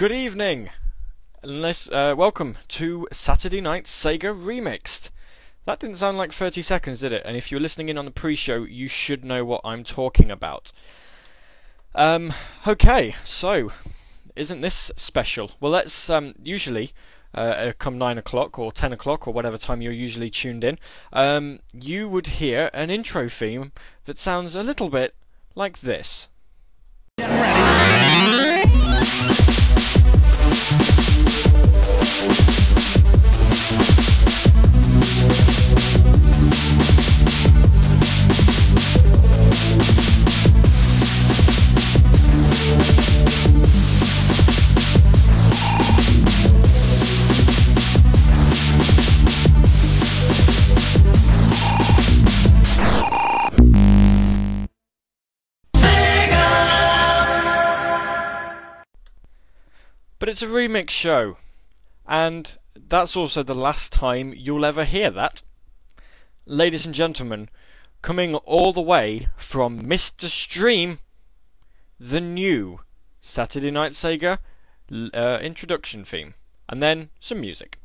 Good evening. Unless, uh, welcome to Saturday Night Sega Remixed. That didn't sound like 30 seconds, did it? And if you're listening in on the pre-show, you should know what I'm talking about. Um, okay, so isn't this special? Well, let's um, usually uh, uh come nine o'clock or ten o'clock or whatever time you're usually tuned in. Um, you would hear an intro theme that sounds a little bit like this. But it's a remix show. And that's also the last time you'll ever hear that. Ladies and gentlemen, coming all the way from Mr. Stream, the new Saturday Night Sega uh, introduction theme. And then some music.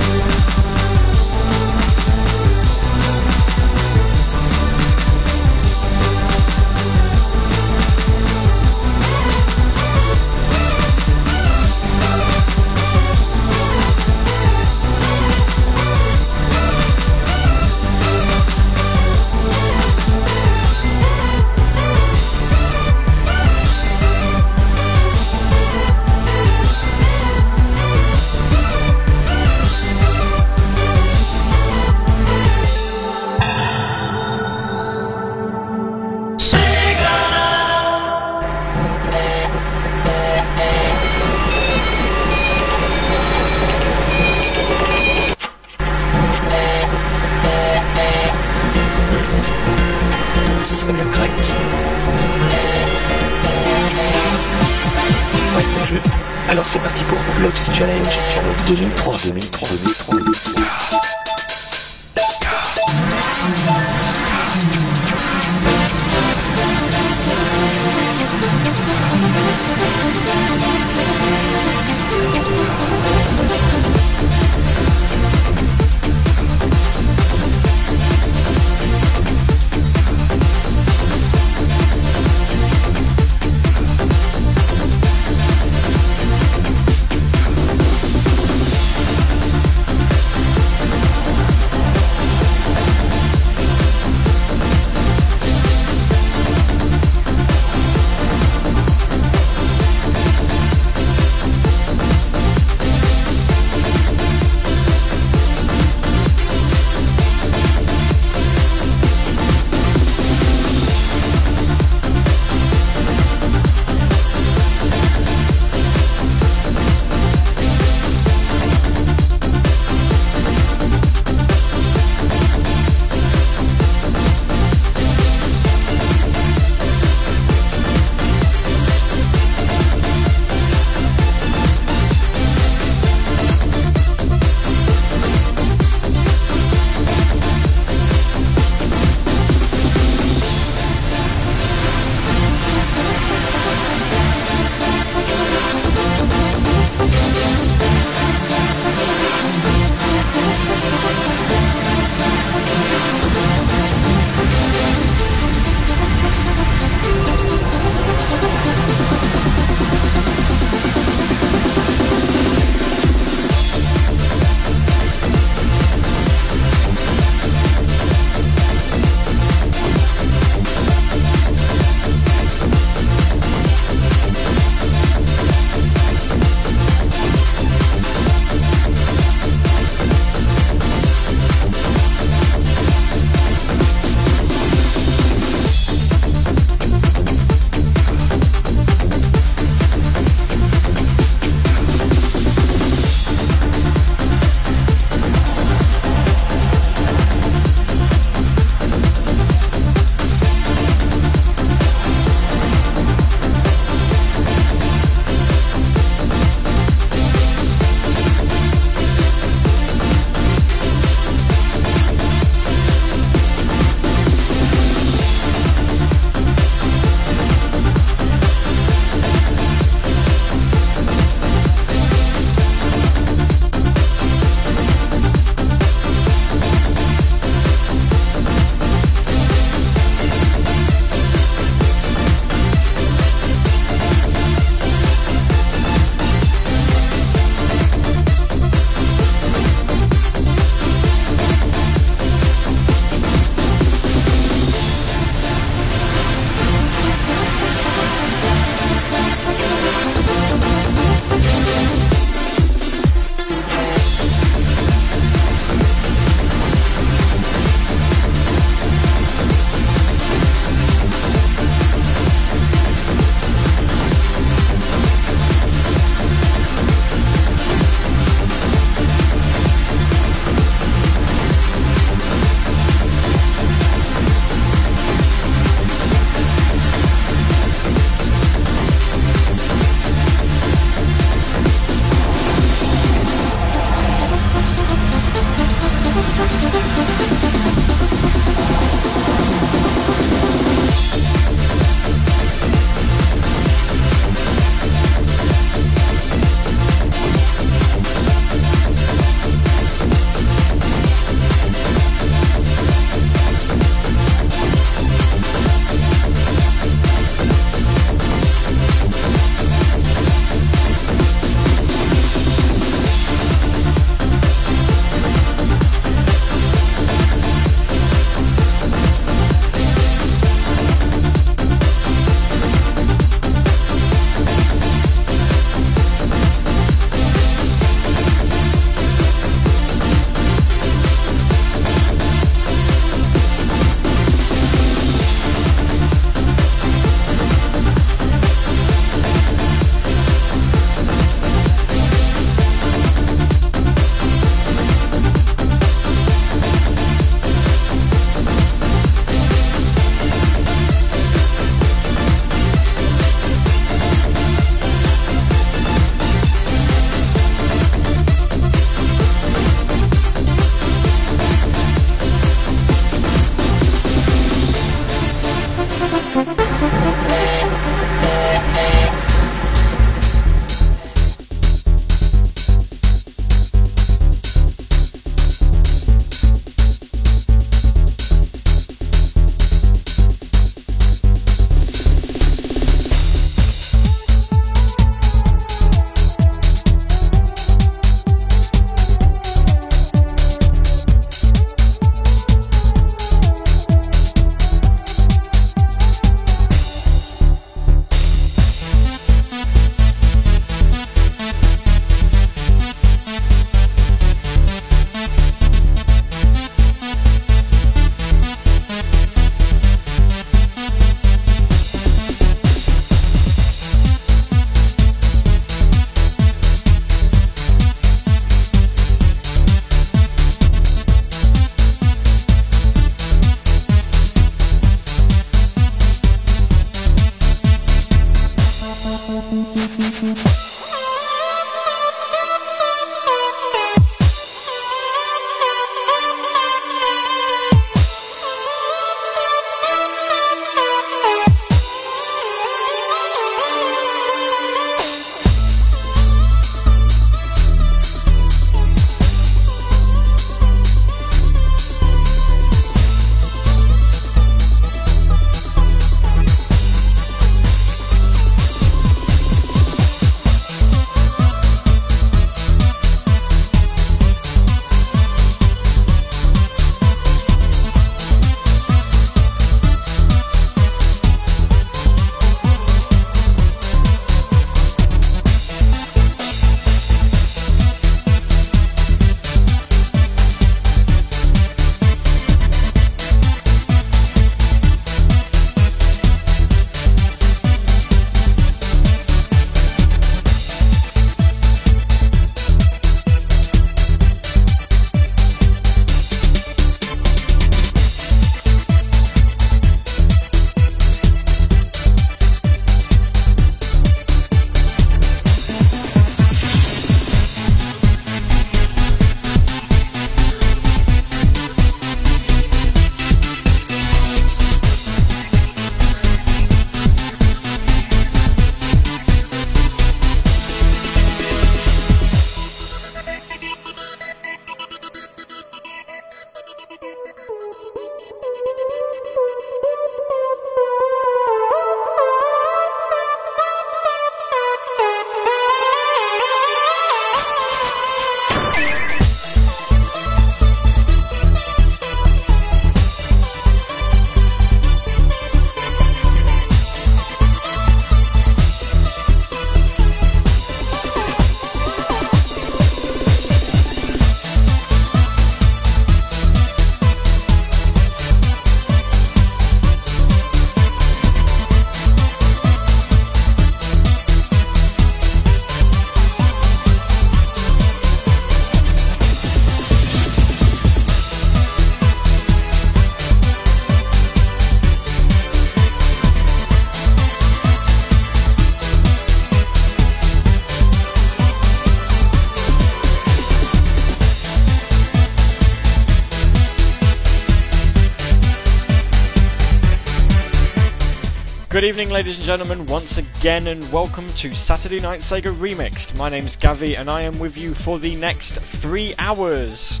Evening, ladies and gentlemen, once again, and welcome to Saturday Night Sega Remixed. My name's Gavi, and I am with you for the next three hours.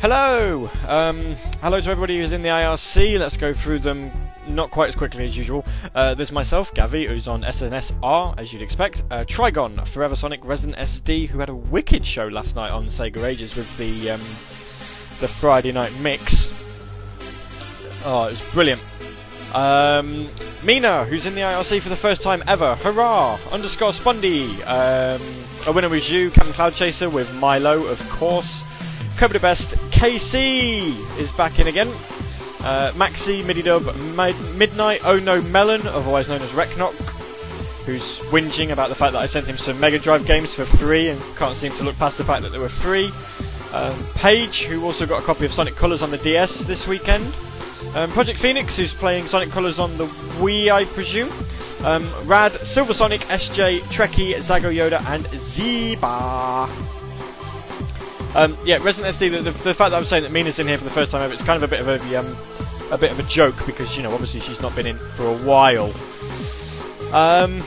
Hello! Um, hello to everybody who's in the IRC. Let's go through them not quite as quickly as usual. Uh, there's myself, Gavi, who's on SNSR, as you'd expect. Uh, Trigon, Forever Sonic, Resident SD, who had a wicked show last night on Sega Ages with the um, the Friday night mix. Oh, it was brilliant. Um, Mina, who's in the IRC for the first time ever. Hurrah! Underscore Spundy. Um, a winner was you, Captain Cloud Chaser with Milo, of course. Cobra Best. KC is back in again. Uh, Maxi, Mididub, Mid- Midnight, Oh No Melon, otherwise known as Reknok, who's whinging about the fact that I sent him some Mega Drive games for free and can't seem to look past the fact that they were free. Um, Paige, who also got a copy of Sonic Colors on the DS this weekend. Um, Project Phoenix, who's playing Sonic Colors on the Wii, I presume. Um, Rad, Silver Sonic, SJ, Trekkie, Zago Yoda, and Zeba. Um, yeah, Resident SD. The, the, the, fact that I'm saying that Mina's in here for the first time ever, it's kind of a bit of a um, a bit of a joke because you know obviously she's not been in for a while. Um,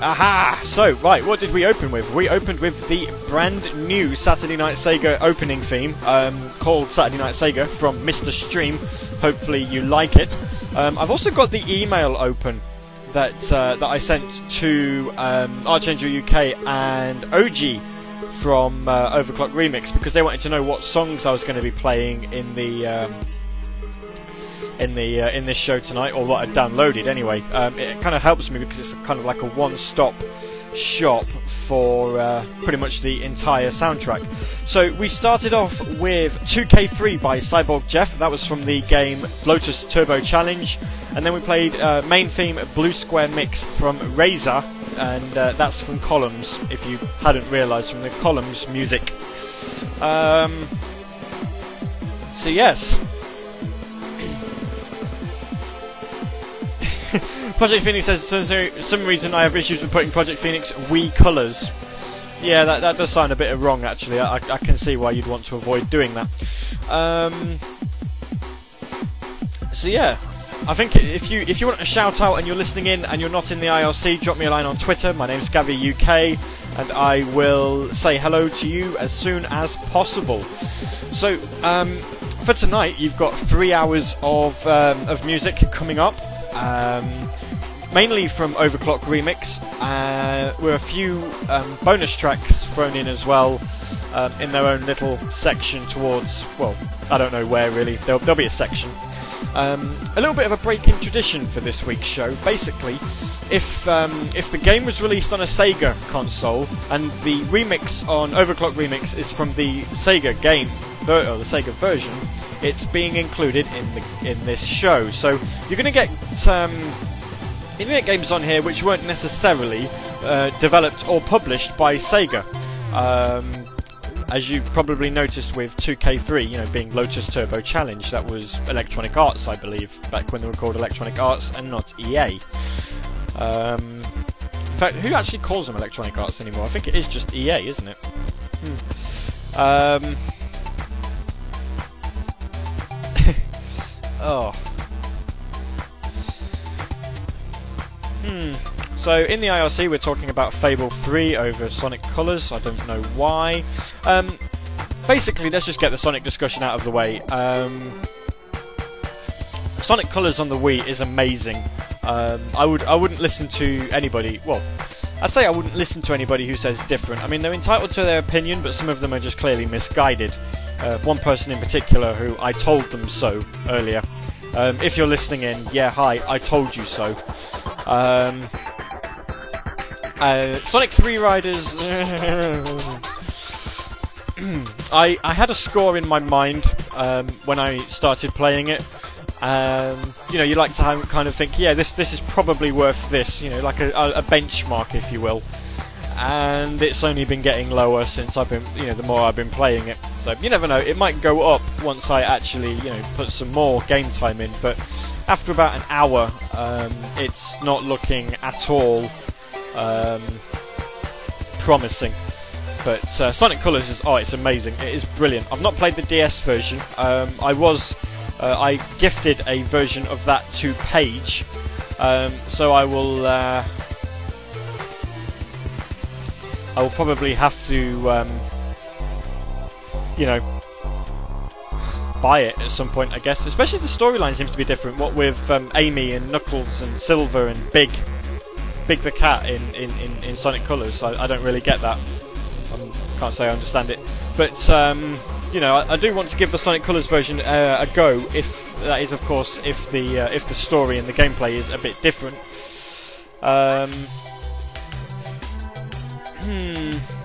aha! So right, what did we open with? We opened with the brand new Saturday Night Sega opening theme um, called Saturday Night Sega from Mr. Stream. Hopefully you like it. Um, I've also got the email open that uh, that I sent to um, Archangel UK and OG from uh, Overclock Remix because they wanted to know what songs I was going to be playing in the um, in the uh, in this show tonight, or what I'd downloaded anyway. Um, it kind of helps me because it's kind of like a one-stop shop for uh, pretty much the entire soundtrack. So we started off with 2K3 by Cyborg Jeff. That was from the game Lotus Turbo Challenge, and then we played uh, main theme Blue Square Mix from Razor, and uh, that's from Columns. If you hadn't realised from the Columns music. Um, so yes. Project Phoenix says for some reason I have issues with putting Project Phoenix Wii colours. Yeah, that, that does sound a bit wrong actually. I, I can see why you'd want to avoid doing that. Um, so yeah, I think if you if you want a shout out and you're listening in and you're not in the IRC, drop me a line on Twitter. My name's Gavi UK, and I will say hello to you as soon as possible. So um, for tonight, you've got three hours of um, of music coming up. Um, mainly from Overclock Remix, uh, with a few um, bonus tracks thrown in as well um, in their own little section towards, well, I don't know where really, there'll, there'll be a section. Um, a little bit of a break in tradition for this week's show. Basically, if um, if the game was released on a Sega console and the remix on Overclock Remix is from the Sega game or the Sega version, it's being included in the in this show. So you're going to get um, get games on here which weren't necessarily uh, developed or published by Sega. Um, as you probably noticed with 2K3, you know, being Lotus Turbo Challenge, that was Electronic Arts, I believe, back when they were called Electronic Arts and not EA. Um, in fact, who actually calls them Electronic Arts anymore? I think it is just EA, isn't it? Hmm. Um, oh. Hmm. So in the IRC, we're talking about Fable 3 over Sonic Colors. I don't know why. Um, basically, let's just get the Sonic discussion out of the way. Um, Sonic Colors on the Wii is amazing. Um, I would I wouldn't listen to anybody. Well, I say I wouldn't listen to anybody who says different. I mean, they're entitled to their opinion, but some of them are just clearly misguided. Uh, one person in particular who I told them so earlier. Um, if you're listening in, yeah, hi, I told you so. Um, uh, Sonic Freeriders. I I had a score in my mind um, when I started playing it. Um, you know, you like to have, kind of think, yeah, this this is probably worth this. You know, like a, a, benchmark, if you will. And it's only been getting lower since I've been, you know, the more I've been playing it. So you never know, it might go up once I actually, you know, put some more game time in. But after about an hour, um, it's not looking at all um, promising. But uh, Sonic Colors is oh, it's amazing. It is brilliant. I've not played the DS version. Um, I was uh, I gifted a version of that to Paige, um, so I will uh, I will probably have to um, you know buy it at some point, I guess. Especially as the storyline seems to be different. What with um, Amy and Knuckles and Silver and Big Big the Cat in, in, in, in Sonic Colors. I, I don't really get that. I can't say I understand it. But, um, you know, I, I, do want to give the Sonic Colors version uh, a go, if that is, of course, if the, uh, if the story and the gameplay is a bit different. Um, hmm.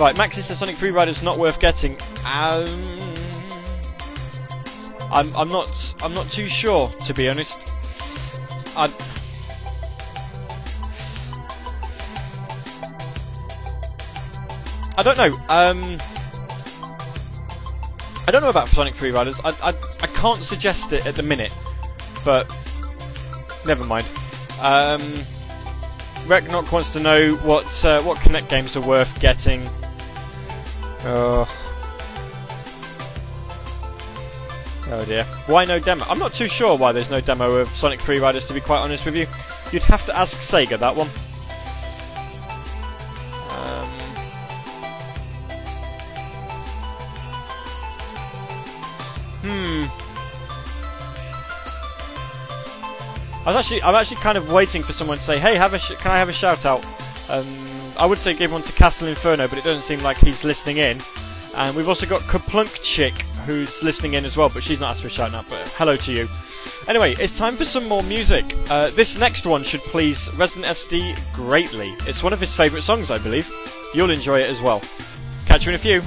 Right, Maxi says Sonic Freeriders not worth getting. Um, I'm I'm not I'm not too sure to be honest. I. I don't know. Um, I don't know about Sonic Freeriders. I, I I can't suggest it at the minute, but never mind. Um, Reknock wants to know what uh, what Kinect games are worth getting. Uh, Oh dear. Why no demo? I'm not too sure why there's no demo of Sonic Free Riders, to be quite honest with you. You'd have to ask Sega that one. Um, hmm. I was actually, I'm actually kind of waiting for someone to say, "Hey, have a can I have a shout out?" Um, I would say give one to Castle Inferno, but it doesn't seem like he's listening in. And we've also got Kaplunk Chick, who's listening in as well, but she's not asked for a shout out, but hello to you. Anyway, it's time for some more music. Uh, this next one should please Resident SD greatly. It's one of his favourite songs, I believe. You'll enjoy it as well. Catch you in a few.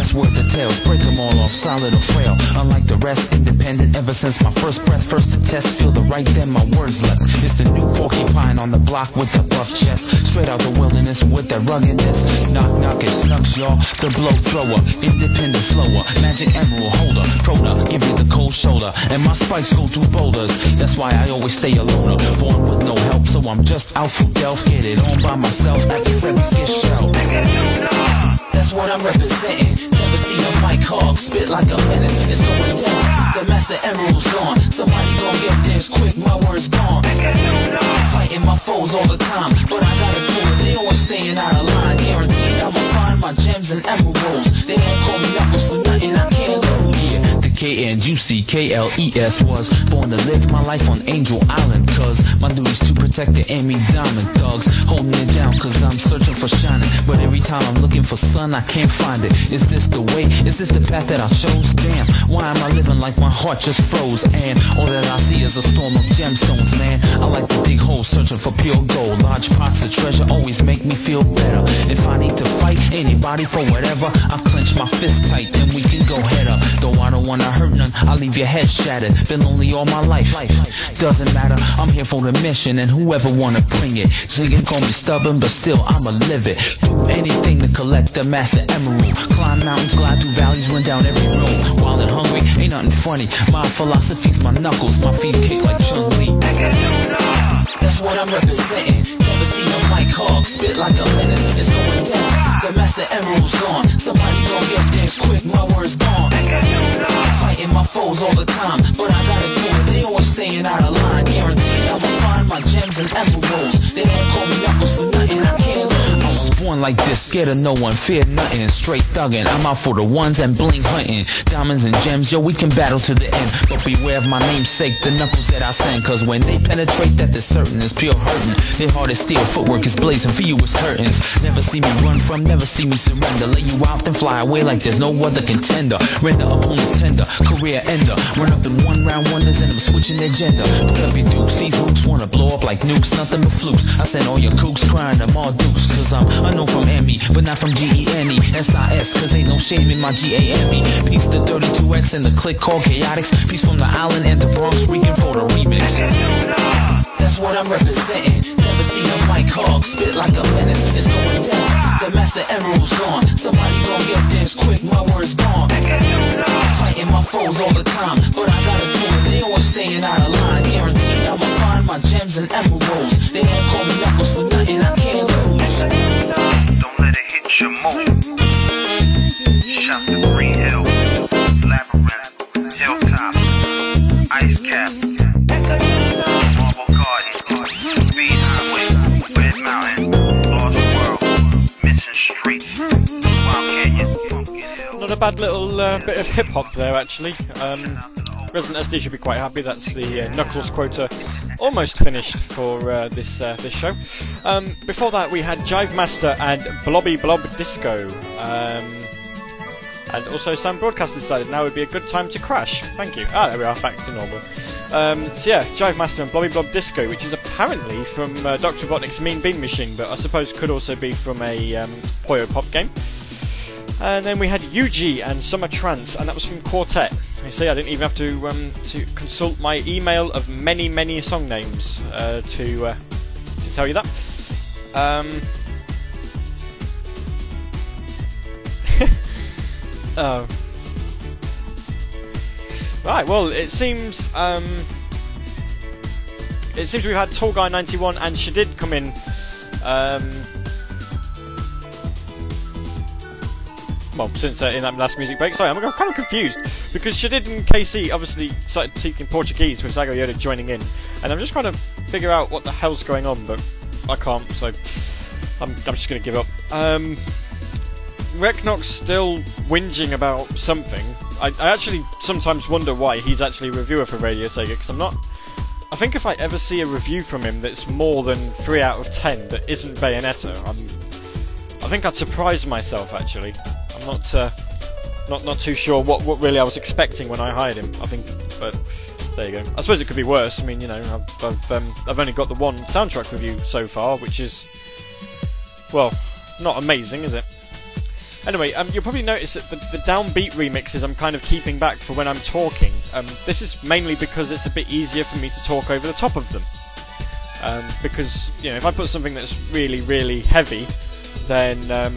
That's worth the tales, break them all off, solid or frail. Unlike the rest, independent ever since my first breath. First to test, feel the right, then my words left. It's the new porcupine on the block with the buff chest. Straight out the wilderness with that ruggedness. Knock, knock, it snucks, y'all. The blow thrower, independent flower. Magic emerald holder, Proda, give you the cold shoulder. And my spikes go through boulders. That's why I always stay a loner. Born with no help, so I'm just out for Delph. Get it on by myself after sevens get shelled. That's what I'm representing. Seen a mic hog spit like a menace. It's going down. The master emerald's gone. Somebody gon' get this quick. My words gone. Fighting my foes all the time, but I gotta do it. They always staying out of line. Guaranteed I'ma find my gems and emeralds. They don't call me knuckles for nothing. I can't lose. Yeah, the K N U C K L E S was born to live my life on Angel Island. Cause my duty's to protect the Amy Diamond thugs. Holding it down cause I'm searching for shining. But every time I'm looking for sun, I can't find it. Is this the way? Is this the path that I chose? Damn, why am I living like my heart just froze? And all that I see is a storm of gemstones, man. I like to dig holes searching for pure gold. Large pots of treasure always make me feel better. If I need to fight anybody for whatever, I clench my fist tight, then we can go head up. Though I don't wanna hurt none, I leave your head shattered. Been lonely all my life. Doesn't matter, I'm here for the mission, and whoever wanna bring it. Can call me stubborn, but still I'ma live it. Do anything to collect the master emerald. Climb mountains, glide through valleys, run down every road. Wild and hungry, ain't nothing funny. My philosophy's my knuckles, my feet kick like Chun Li. That's what I'm representing. Never seen a mic hog spit like a menace. It's going down. The master emerald's gone. Somebody gon' get this quick. My words gone. Fighting my foes all the time, but I gotta do it. They always staying out of line. Guaranteed I'ma find my gems and emeralds. They don't call me knuckles for nothing. I born like this, scared of no one, fear nothing. Straight thuggin'. I'm out for the ones and bling hunting. Diamonds and gems, yo, we can battle to the end. But beware of my namesake, the knuckles that I send. Cause when they penetrate, that is certain, it's pure hurting. Their heart is steel, footwork is blazing, for you it's curtains. Never see me run from, never see me surrender. Lay you out, then fly away like there's no other contender. Render opponents tender, career ender. Run up in one round wonders and I'm switching their gender. Your dukes, these hoops wanna blow up like nukes, nothing but flukes. I send all your kooks crying, I'm all dukes. Cause I'm unknown from ME, but not from G-E-N-E. S-I-S, cause ain't no shame in my G-A-M-E. Peace to 32X and the click called Chaotix. Peace from the island and the Bronx, Rican for the remix. That's what I'm representing. Never seen a mic hog spit like a menace. It's going down. The master emerald's gone. Somebody gon' get this quick. My words gone. Fighting my foes all the time, but I gotta do it. They always staying out of line. Guaranteed I'ma find my gems and emeralds. They don't call me to Green Hill, Labyrinth, Hilltop, Ice Cap, Marble Garden, Speed Highway, Red Mountain, Lost World, Mission Street, Wild Canyon. Not a bad little uh, bit of hip hop there, actually. Um, Resident SD should be quite happy. That's the uh, Knuckles quota almost finished for uh, this uh, this show. Um, before that, we had Jive Master and Blobby Blob Disco. Um, and also, Sam Broadcast decided now would be a good time to crash. Thank you. Ah, there we are, back to normal. Um, so yeah, Jive Master and Blobby Blob Disco, which is apparently from uh, Dr. Robotnik's Mean Bean Machine, but I suppose could also be from a um, Puyo Pop game. And then we had Yuji and Summer Trance, and that was from Quartet. You see, I didn't even have to um, to consult my email of many, many song names uh, to uh, to tell you that. Um, oh. Right. Well, it seems um, it seems we've had Tall Guy 91 and Shadid come in. Um, well, since uh, in that last music break. Sorry, I'm kind of confused because Shadid and KC obviously started speaking Portuguese with Zago Yoda joining in, and I'm just trying to figure out what the hell's going on, but I can't, so I'm, I'm just going to give up. Um, Reknock's still whinging about something. I, I actually sometimes wonder why he's actually a reviewer for Radio Sega because I'm not. I think if I ever see a review from him that's more than three out of ten that isn't Bayonetta, I'm. I think I'd surprise myself actually. I'm not. Uh, not not too sure what, what really I was expecting when I hired him. I think, but there you go. I suppose it could be worse. I mean, you know, I've I've, um, I've only got the one soundtrack review so far, which is well, not amazing, is it? Anyway, um, you'll probably notice that the, the downbeat remixes I'm kind of keeping back for when I'm talking. Um, this is mainly because it's a bit easier for me to talk over the top of them. Um, because you know, if I put something that's really, really heavy, then um,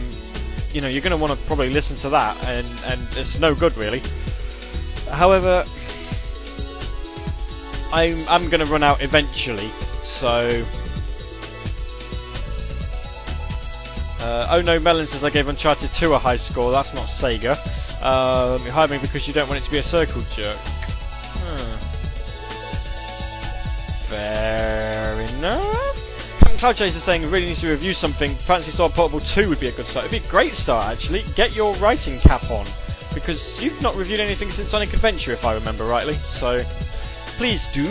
you know you're going to want to probably listen to that, and and it's no good really. However, I'm I'm going to run out eventually, so Uh, oh no, Melon says I gave Uncharted 2 a high score. That's not Sega. Uh, you hired me because you don't want it to be a circle jerk. Hmm. Fair enough. Cloud is saying we really needs to review something. Phantasy Star Portable 2 would be a good start. It'd be a great start actually. Get your writing cap on. Because you've not reviewed anything since Sonic Adventure, if I remember rightly. So, please do.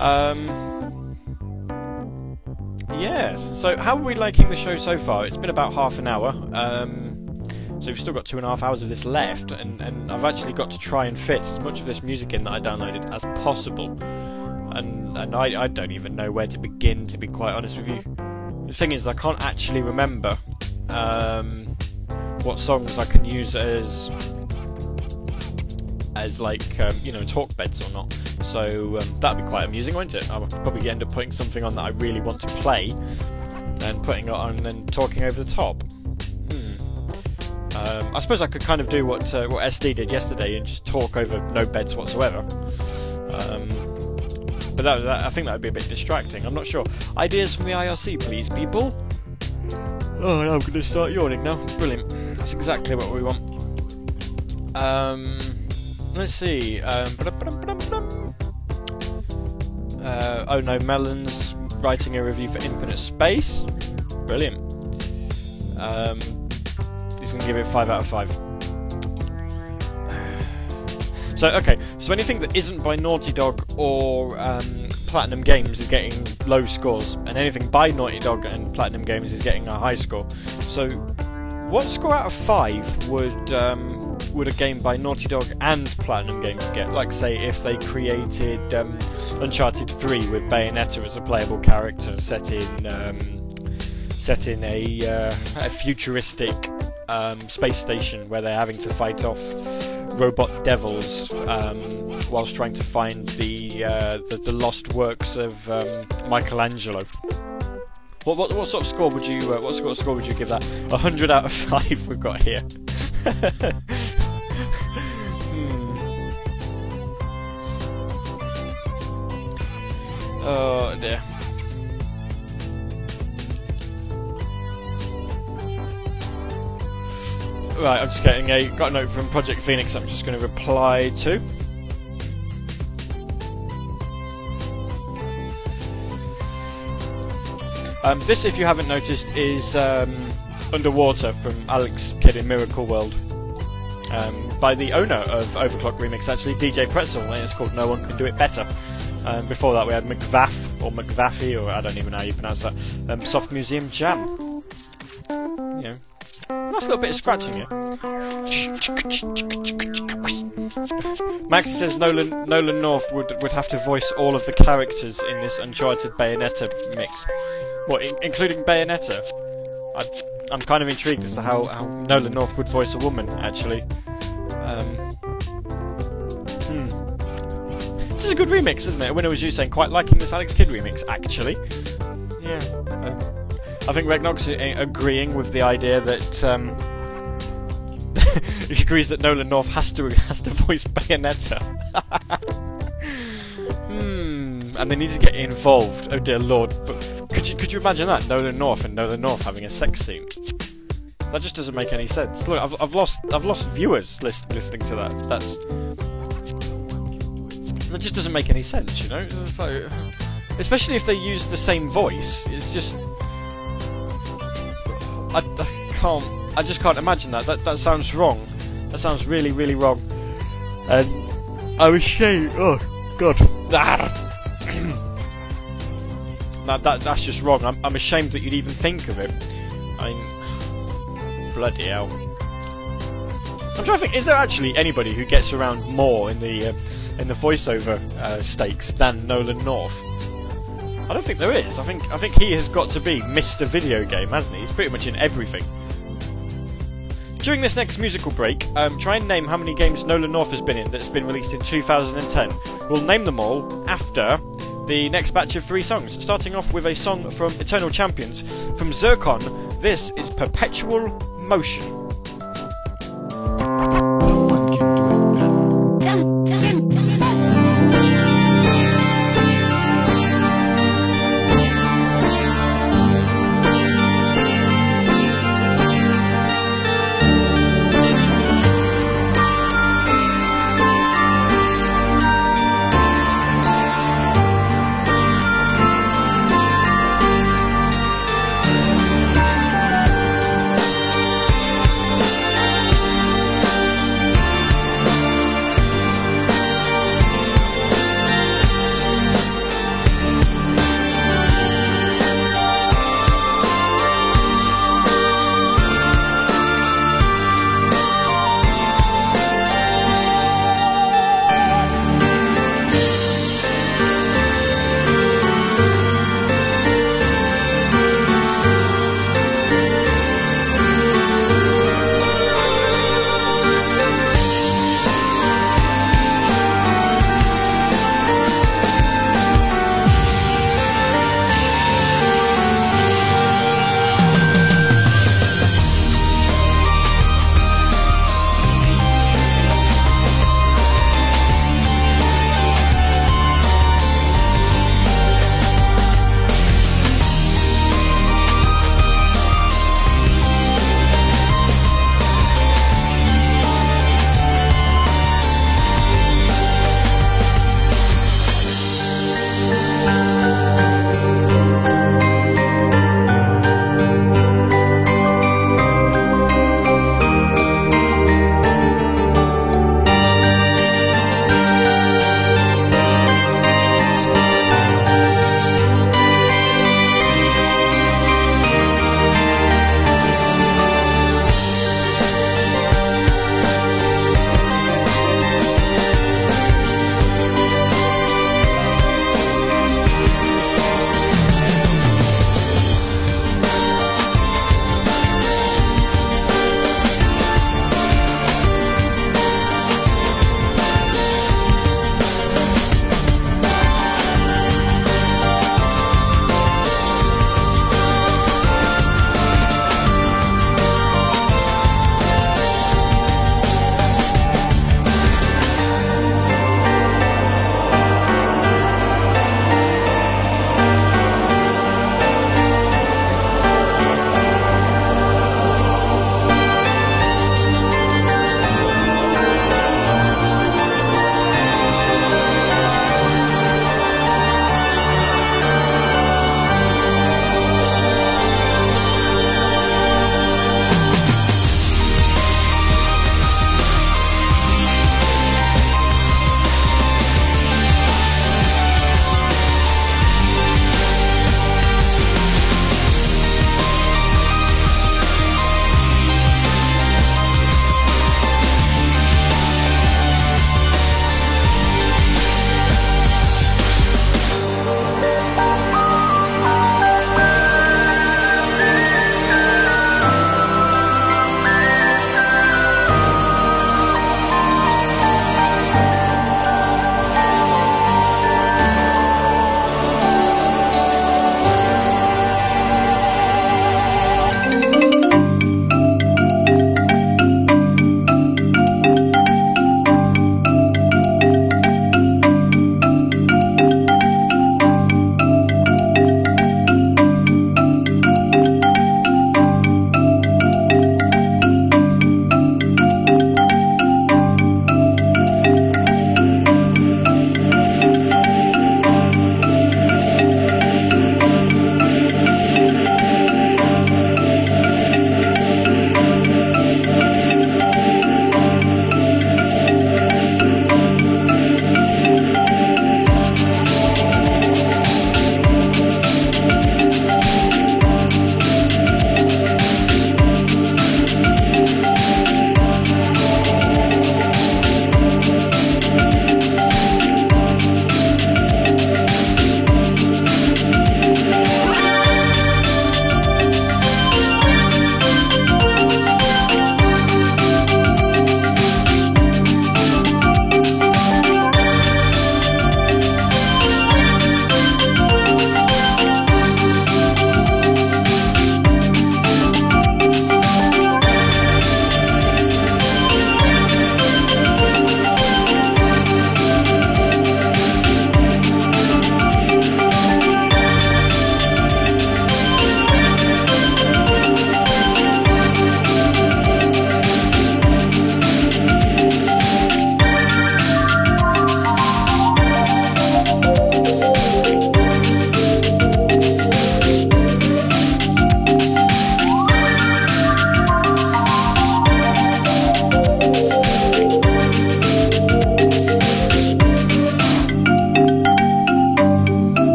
Um, Yes. So, how are we liking the show so far? It's been about half an hour. Um, so we've still got two and a half hours of this left, and, and I've actually got to try and fit as much of this music in that I downloaded as possible. And I, I don't even know where to begin, to be quite honest with you. The thing is, I can't actually remember um, what songs I can use as as like um, you know talk beds or not. So um, that'd be quite amusing, wouldn't it? I'll probably end up putting something on that I really want to play, and putting it on and then talking over the top. Hmm. Um, I suppose I could kind of do what uh, what SD did yesterday and just talk over no beds whatsoever. Um, but that, that, I think that would be a bit distracting. I'm not sure. Ideas from the IRC, please, people. Oh, now I'm going to start yawning now. Brilliant. That's exactly what we want. Um, let's see. Um, uh, oh no, Melon's writing a review for Infinite Space. Brilliant. Um, he's going to give it 5 out of 5. So, okay, so anything that isn't by Naughty Dog or um, Platinum Games is getting low scores, and anything by Naughty Dog and Platinum Games is getting a high score. So, what score out of 5 would um, would a game by Naughty Dog and Platinum Games get? Like, say, if they created um, Uncharted 3 with Bayonetta as a playable character set in um, set in a, uh, a futuristic um, space station where they're having to fight off robot devils um, whilst trying to find the, uh, the, the lost works of um, Michelangelo. What, what, what sort of score would you uh, what sort of score would you give that? Hundred out of five we've got here. Hmm. Oh dear. Right, I'm just getting a got a note from Project Phoenix. I'm just going to reply to. Um, this, if you haven't noticed, is um, Underwater from Alex Kidd in Miracle World. Um, by the owner of OverClocked ReMix, actually, DJ Pretzel, and it's called No One Can Do It Better. Um, before that, we had McVaff, or McVaffy, or I don't even know how you pronounce that, um, Soft Museum Jam. You know, nice little bit of scratching here. Max says Nolan Nolan North would would have to voice all of the characters in this Uncharted Bayonetta mix. What, in- including Bayonetta? I, I'm kind of intrigued as to how, how Nolan North would voice a woman, actually. Um, hmm. This is a good remix, isn't it? When it was you saying quite liking this Alex Kidd remix, actually. Yeah. Um, I think Regnox a- agreeing with the idea that um, he agrees that Nolan North has to has to voice Bayonetta. hmm. And they need to get involved. Oh dear lord! But could you could you imagine that Nolan North and Nolan North having a sex scene? That just doesn't make any sense. Look, I've, I've lost I've lost viewers list, listening to that. That's that just doesn't make any sense, you know. Like, especially if they use the same voice. It's just I, I can't. I just can't imagine that. That that sounds wrong. That sounds really really wrong. And I was ashamed. Oh God. that, that that's just wrong. I'm, I'm ashamed that you'd even think of it. I mean, bloody hell. I'm trying to think. Is there actually anybody who gets around more in the uh, in the voiceover uh, stakes than Nolan North? I don't think there is. I think I think he has got to be Mr. Video Game, hasn't he? He's pretty much in everything. During this next musical break, um, try and name how many games Nolan North has been in that's been released in 2010. We'll name them all after the next batch of three songs, starting off with a song from Eternal Champions. From Zircon, this is Perpetual Motion.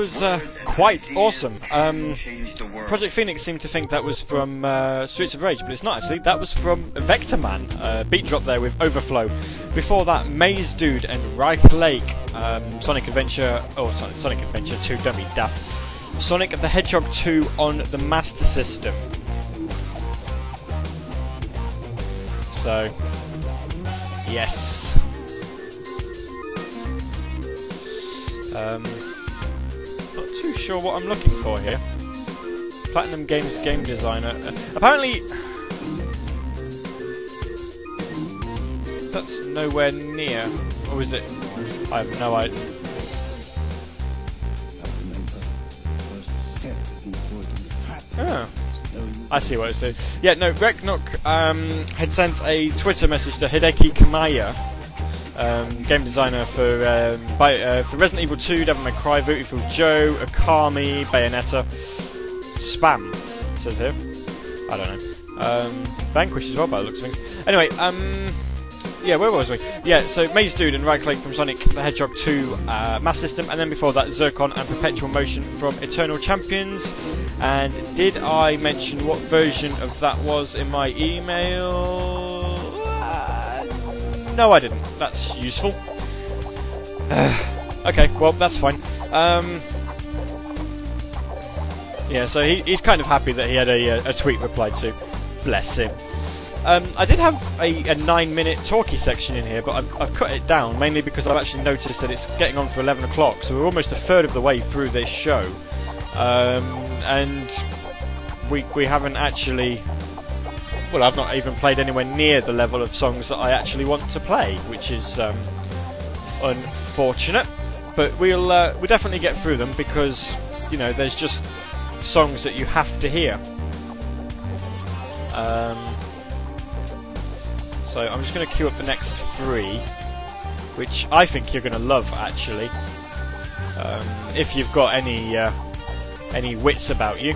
Was uh, quite awesome. Um. Project Phoenix seemed to think that was from uh, Streets of Rage, but it's not actually. That was from Vectorman. Uh, beat drop there with Overflow. Before that, Maze Dude and Reich Lake. Um, Sonic Adventure. Oh, sorry, Sonic Adventure 2. Don't be daft. Sonic the Hedgehog 2 on the Master System. So, yes. Sure what I'm looking for here. Platinum Games game designer. Uh, apparently, that's nowhere near. Or is it? I have no idea. Oh. I see what it's saying. Yeah, no, Reknok um, had sent a Twitter message to Hideki Kamiya, um, game designer for um, by, uh, for Resident Evil 2, Devil May Cry, Viewtiful Joe, Okami, Bayonetta, Spam, says here. I don't know. Um, Vanquish as well, by the looks of things. Anyway, um, yeah, where was we? Yeah, so Maze Dude and Right from Sonic the Hedgehog 2 uh, Mass System, and then before that, Zircon and Perpetual Motion from Eternal Champions. And did I mention what version of that was in my email? No, I didn't. That's useful. okay, well, that's fine. Um, yeah, so he, he's kind of happy that he had a, a tweet replied to. Bless him. Um, I did have a, a nine minute talkie section in here, but I've, I've cut it down mainly because I've actually noticed that it's getting on for 11 o'clock, so we're almost a third of the way through this show. Um, and we, we haven't actually. Well, I've not even played anywhere near the level of songs that I actually want to play, which is um, unfortunate. But we'll uh, we'll definitely get through them because you know there's just songs that you have to hear. Um, so I'm just going to queue up the next three, which I think you're going to love actually. Um, if you've got any uh, any wits about you.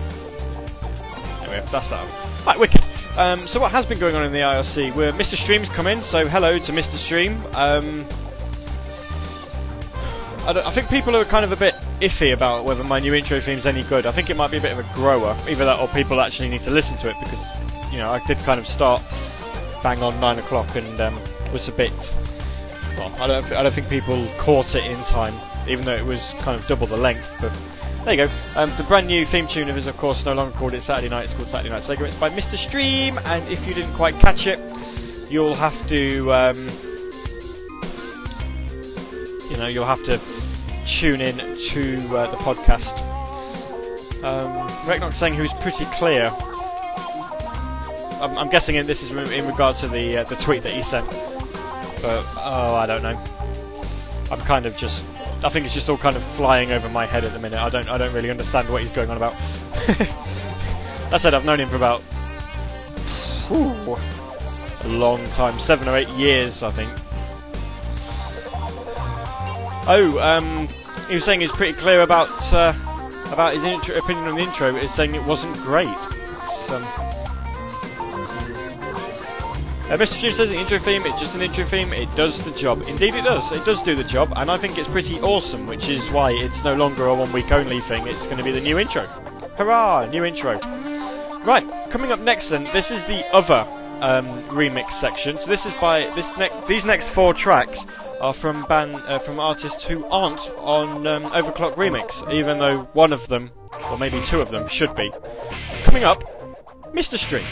Anyway, that's that. Right, wicked. Um, so what has been going on in the IRC? Where Mr. Stream's come in, so hello to Mr. Stream. Um, I, I think people are kind of a bit iffy about whether my new intro theme's any good. I think it might be a bit of a grower, either that or people actually need to listen to it because you know I did kind of start bang on nine o'clock and um, was a bit. Well, I don't, I don't think people caught it in time, even though it was kind of double the length. But there you go. Um, the brand new theme tune is, of course, no longer called It Saturday Night. It's called Saturday Night Sega. It's by Mr. Stream, and if you didn't quite catch it, you'll have to, um, you know, you'll have to tune in to uh, the podcast. Um, Reknok saying was pretty clear. I'm, I'm guessing this is in in regards to the uh, the tweet that he sent. But oh, I don't know. I'm kind of just. I think it's just all kind of flying over my head at the minute. I don't. I don't really understand what he's going on about. that said, I've known him for about whew, a long time, seven or eight years, I think. Oh, um, he was saying he's pretty clear about uh, about his intro, opinion on the intro. He's saying it wasn't great. Uh, Mr. Stream says the intro theme, it's just an intro theme, it does the job. Indeed it does, it does do the job, and I think it's pretty awesome, which is why it's no longer a one week only thing, it's going to be the new intro. Hurrah, new intro. Right, coming up next then, this is the other um, remix section. So this is by, this ne- these next four tracks are from band, uh, from artists who aren't on um, OverClocked ReMix, even though one of them, or maybe two of them, should be. Coming up, Mr. Stream.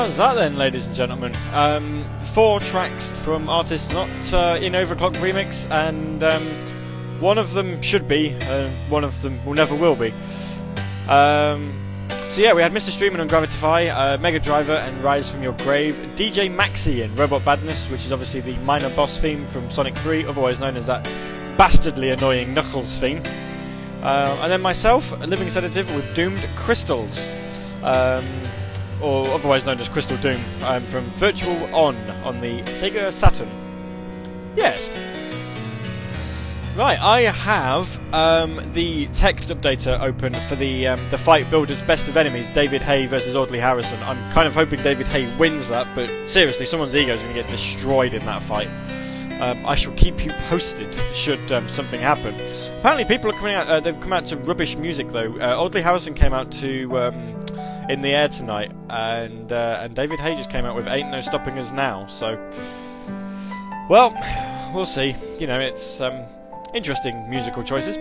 That then, ladies and gentlemen? Um, four tracks from artists not uh, in OverClocked ReMix, and um, one of them should be, uh, one of them will never will be. Um, so yeah, we had Mr. Streamin on Gravitify, uh, Mega Driver and Rise from Your Grave, DJ Maxi in Robot Badness, which is obviously the minor boss theme from Sonic 3, otherwise known as that bastardly annoying Knuckles theme. Uh, and then myself, a Living Sedative with Doomed Crystals, um, or otherwise known as Crystal Doom, um, from Virtual On on the Sega Saturn. Yes. Right, I have um, the text updater open for the um, the Fight Builders Best of Enemies, David Haye versus Audley Harrison. I'm kind of hoping David Haye wins that, but seriously, someone's ego is going to get destroyed in that fight. Um, I shall keep you posted should um, something happen. Apparently, people are coming out. Uh, they've come out to rubbish music though. Uh, Audley Harrison came out to um, "In the Air Tonight," and uh, and David Haye came out with "Ain't No Stopping Us Now." So, well, we'll see. You know, it's um, interesting musical choices.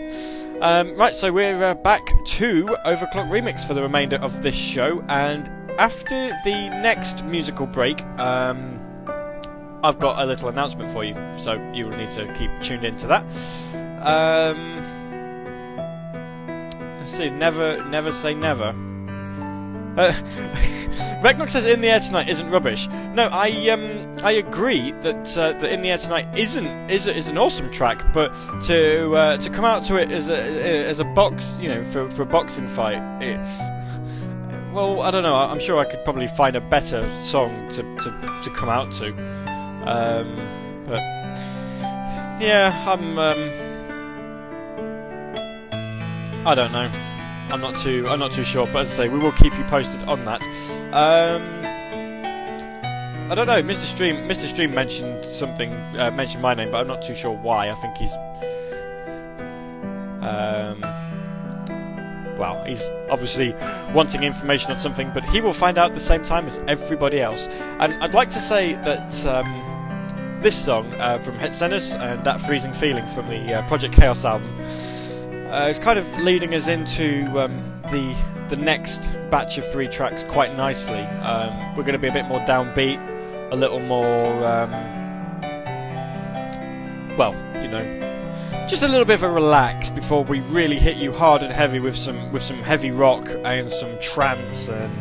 Um, right, so we're uh, back to OverClocked ReMix for the remainder of this show, and after the next musical break, um, I've got a little announcement for you, so you will need to keep tuned into that. Um, let's see, never, never say never. Uh, says "In the Air Tonight" isn't rubbish. No, I um I agree that uh, that "In the Air Tonight" isn't is is an awesome track, but to uh, to come out to it as a as a box, you know, for for a boxing fight, it's well, I don't know. I'm sure I could probably find a better song to to, to come out to. Um, but yeah, I'm um, I don't know. I'm not too I'm not too sure, but as I say, we will keep you posted on that. Um, I don't know. Mr. Stream Mr. Stream mentioned something uh, mentioned my name, but I'm not too sure why. I think he's um, well, he's obviously wanting information on something, but he will find out at the same time as everybody else. And I'd like to say that um, this song uh, from Hetzenus and that freezing feeling from the uh, Project Chaos album uh, is kind of leading us into um, the the next batch of three tracks quite nicely. Um, we're going to be a bit more downbeat, a little more, um, well, you know, just a little bit of a relax before we really hit you hard and heavy with some with some heavy rock and some trance and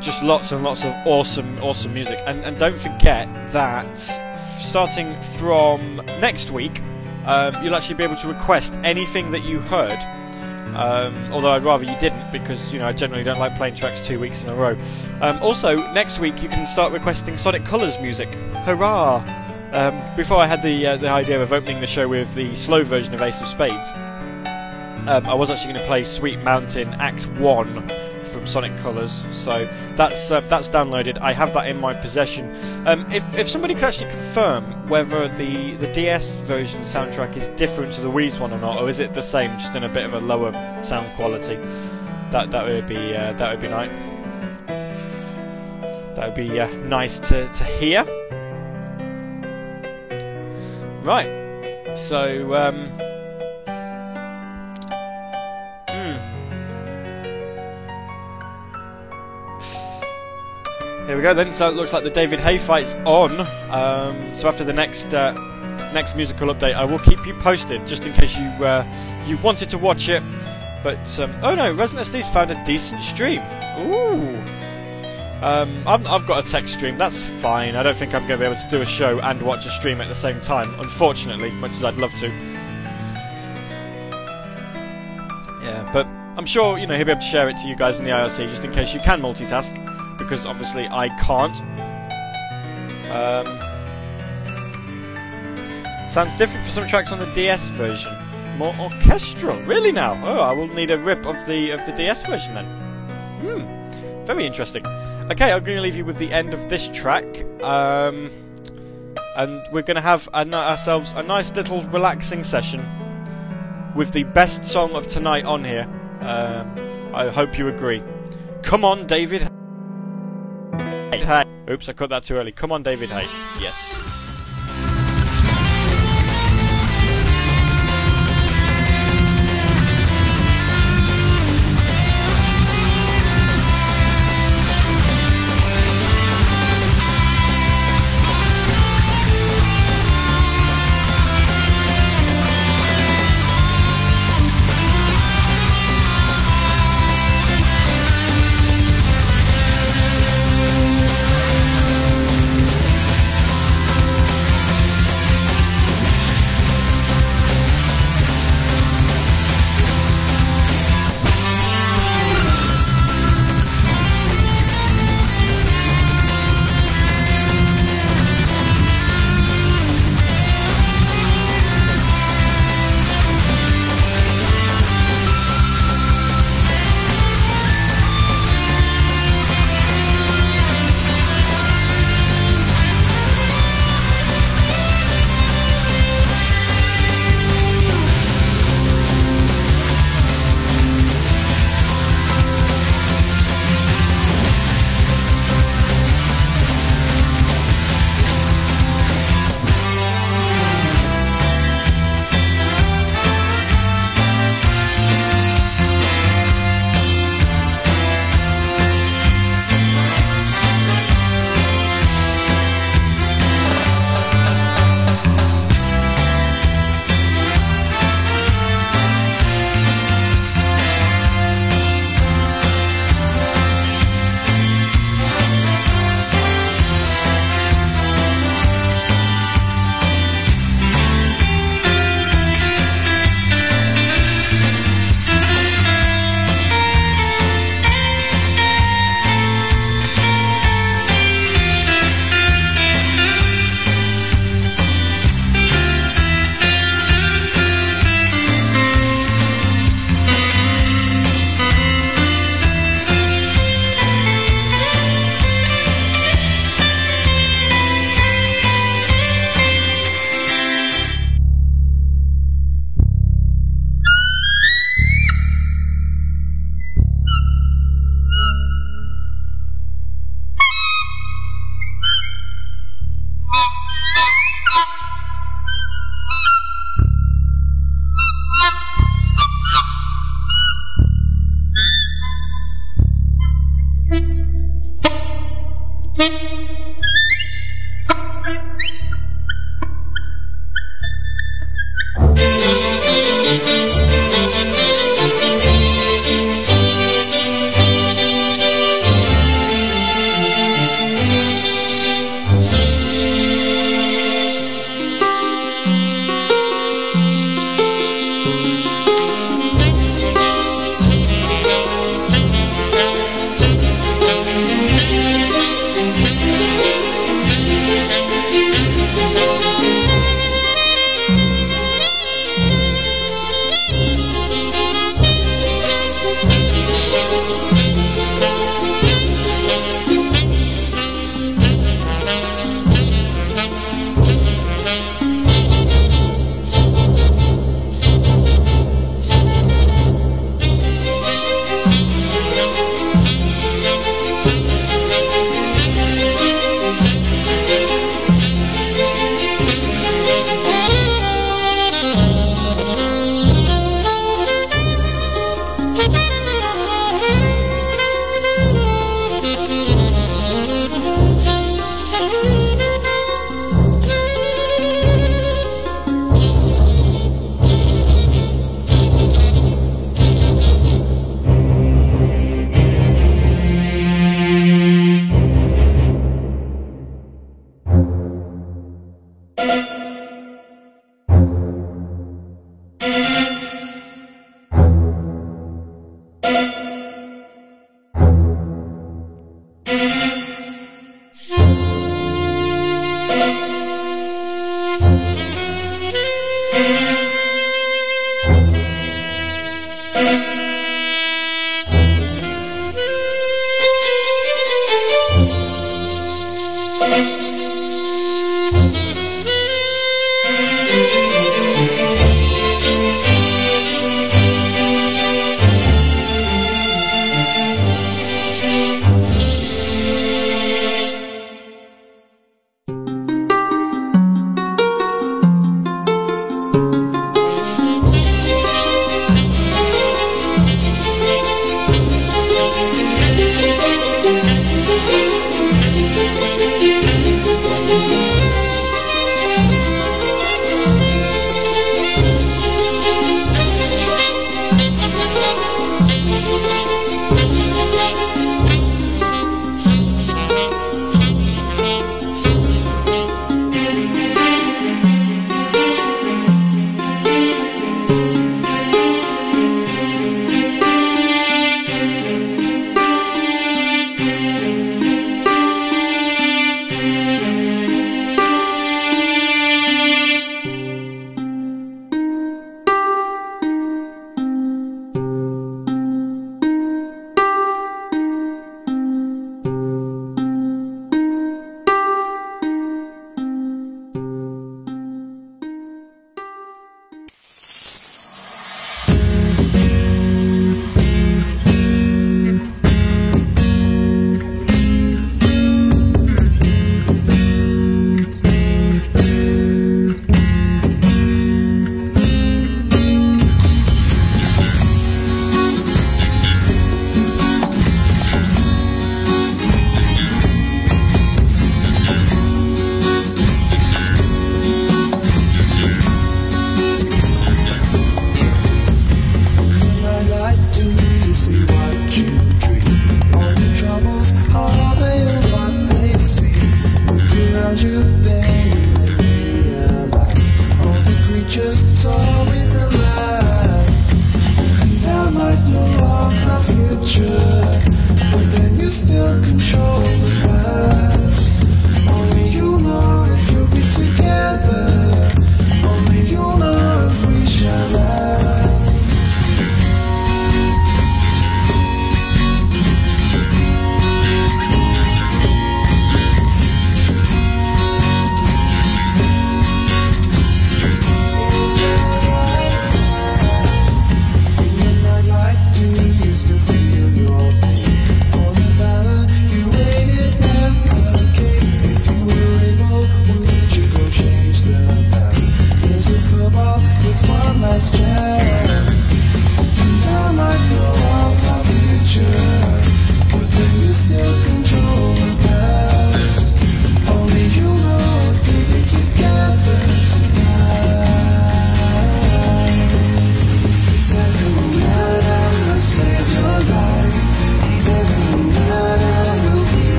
just lots and lots of awesome awesome music. And and don't forget that starting from next week um, you'll actually be able to request anything that you heard. Um, although I'd rather you didn't because you know I generally don't like playing tracks two weeks in a row. Um, also, next week you can start requesting Sonic Colors music. Hurrah! Um, before I had the uh, the idea of opening the show with the slow version of Ace of Spades, um, I was actually going to play Sweet Mountain Act One Sonic Colors. So that's uh, that's downloaded. I have that in my possession. Um, if if somebody could actually confirm whether the the DS version soundtrack is different to the Wii's one or not, or is it the same, just in a bit of a lower sound quality, that that would be uh, that would be nice. That would be uh, nice to to hear. Right. So. Um, Here we go then. So it looks like the David Haye fight's on. Um, so after the next uh, next musical update, I will keep you posted, just in case you uh, you wanted to watch it. But um, oh no, Resident SD's found a decent stream. Ooh. Um, i have got a tech stream. That's fine. I don't think I'm going to be able to do a show and watch a stream at the same time. Unfortunately, much as I'd love to. Yeah, but I'm sure you know he'll be able to share it to you guys in the IRC, just in case you can multitask because obviously I can't. Um, sounds different for some tracks on the DS version. More orchestral, really now. Oh, I will need a rip of the of the DS version then. Hmm, very interesting. Okay, I'm going to leave you with the end of this track, um, and we're going to have a, ourselves a nice little relaxing session with the best song of tonight on here. Um, I hope you agree. Come on, David. Oops, I cut that too early. Come on, David Haye. Yes.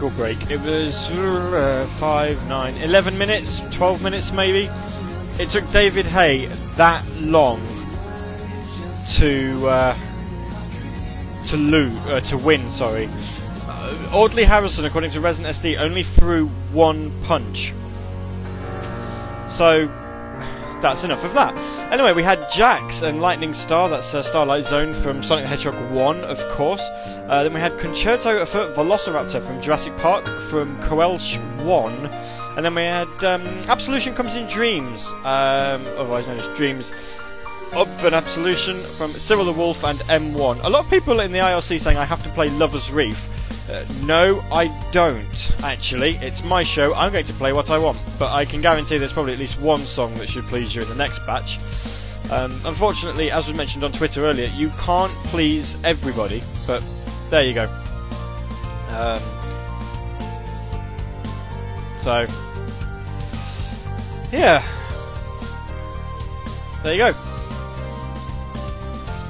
Musical break? It was uh, five, nine, eleven minutes, twelve minutes maybe. It took David Haye that long to uh, to lose, uh, to win. Sorry. Uh, Audley Harrison, according to Resident SD, only threw one punch. So that's enough of that. Anyway, we had Jax and Lightning Star, that's uh, Starlight Zone from Sonic the Hedgehog 1, of course. Uh, then we had Concerto for Velociraptor from Jurassic Park from Coelch 1. And then we had um, Absolution Comes in Dreams, um, otherwise known as Dreams. Up for an Absolution from Cyril the Wolf and M1. A lot of people in the IRC saying I have to play Lover's Reef. Uh, no, I don't, actually. It's my show. I'm going to play what I want. But I can guarantee there's probably at least one song that should please you in the next batch. Um, unfortunately, as was mentioned on Twitter earlier, you can't please everybody. There you go. Um, so, yeah. There you go.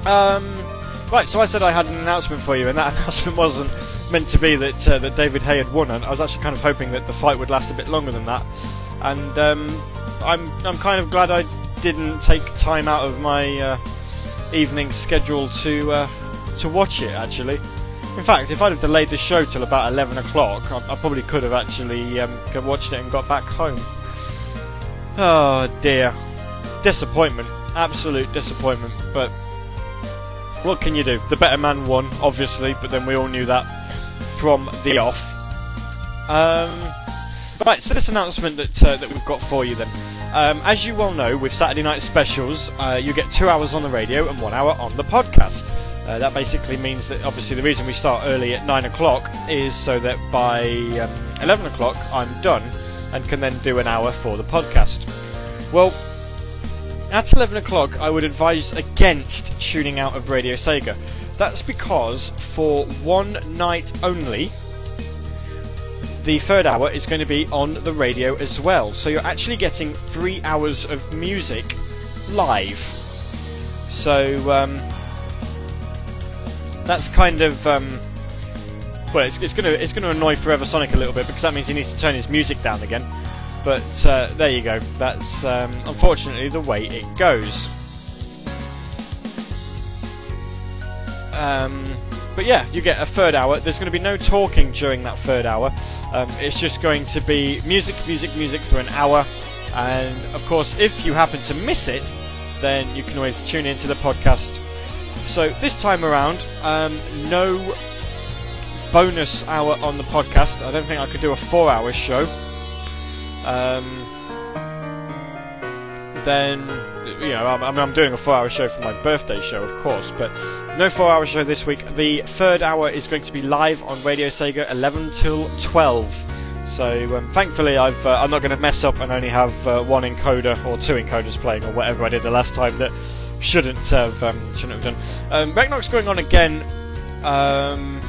Um, right, so I said I had an announcement for you, and that announcement wasn't meant to be that uh, that David Haye had won. And I was actually kind of hoping that the fight would last a bit longer than that. And um, I'm I'm kind of glad I didn't take time out of my uh, evening schedule to uh, to watch it. Actually, in fact, if I'd have delayed the show till about eleven o'clock, I, I probably could have actually um, watched it and got back home. Oh dear, disappointment, absolute disappointment. But what can you do? The better man won, obviously, but then we all knew that from the off. Um, right, so this announcement that uh, that we've got for you then. Um, as you well know, with Saturday night specials, uh, you get two hours on the radio and one hour on the podcast. Uh, that basically means that obviously the reason we start early at nine o'clock is so that by um, eleven o'clock I'm done and can then do an hour for the podcast. Well, at 11 o'clock, I would advise against tuning out of Radio Sega. That's because for one night only, the third hour is going to be on the radio as well. So you're actually getting three hours of music live. So um, that's kind of um, well, it's, it's going to it's to annoy Forever Sonic a little bit because that means he needs to turn his music down again. But uh, there you go. That's um, unfortunately the way it goes. Um, but yeah, you get a third hour. There's going to be no talking during that third hour. Um, it's just going to be music, music, music for an hour. And of course, if you happen to miss it, then you can always tune into the podcast. So this time around, um, no bonus hour on the podcast. I don't think I could do a four-hour show. Um, then you know, I'm, I I'm doing a four-hour show for my birthday show, of course, but no four-hour show this week. The third hour is going to be live on Radio Sega, 11 till 12. So um, thankfully, I've, uh, I'm not going to mess up and only have uh, one encoder or two encoders playing, or whatever I did the last time that shouldn't have um, shouldn't have done. Um, Ragnarok's going on again. Um,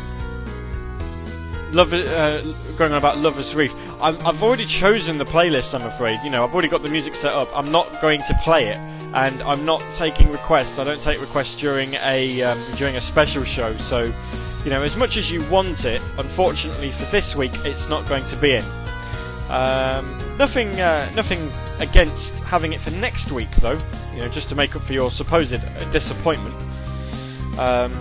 Love, uh, going on about Lover's Reef. i have already chosen the playlist. I'm afraid. You know, I've already got the music set up. I'm not going to play it, and I'm not taking requests. I don't take requests during a um, during a special show. So, you know, as much as you want it, unfortunately for this week, it's not going to be in. Um, nothing, uh, nothing against having it for next week, though. You know, just to make up for your supposed disappointment. Um,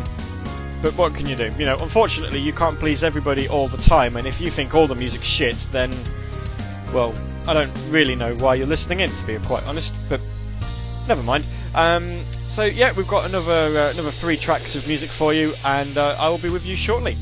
but what can you do? You know, unfortunately, you can't please everybody all the time, and if you think all the music's shit, then, well, I don't really know why you're listening in, to be quite honest. But never mind. Um, so yeah, we've got another uh, another three tracks of music for you, and uh, I will be with you shortly.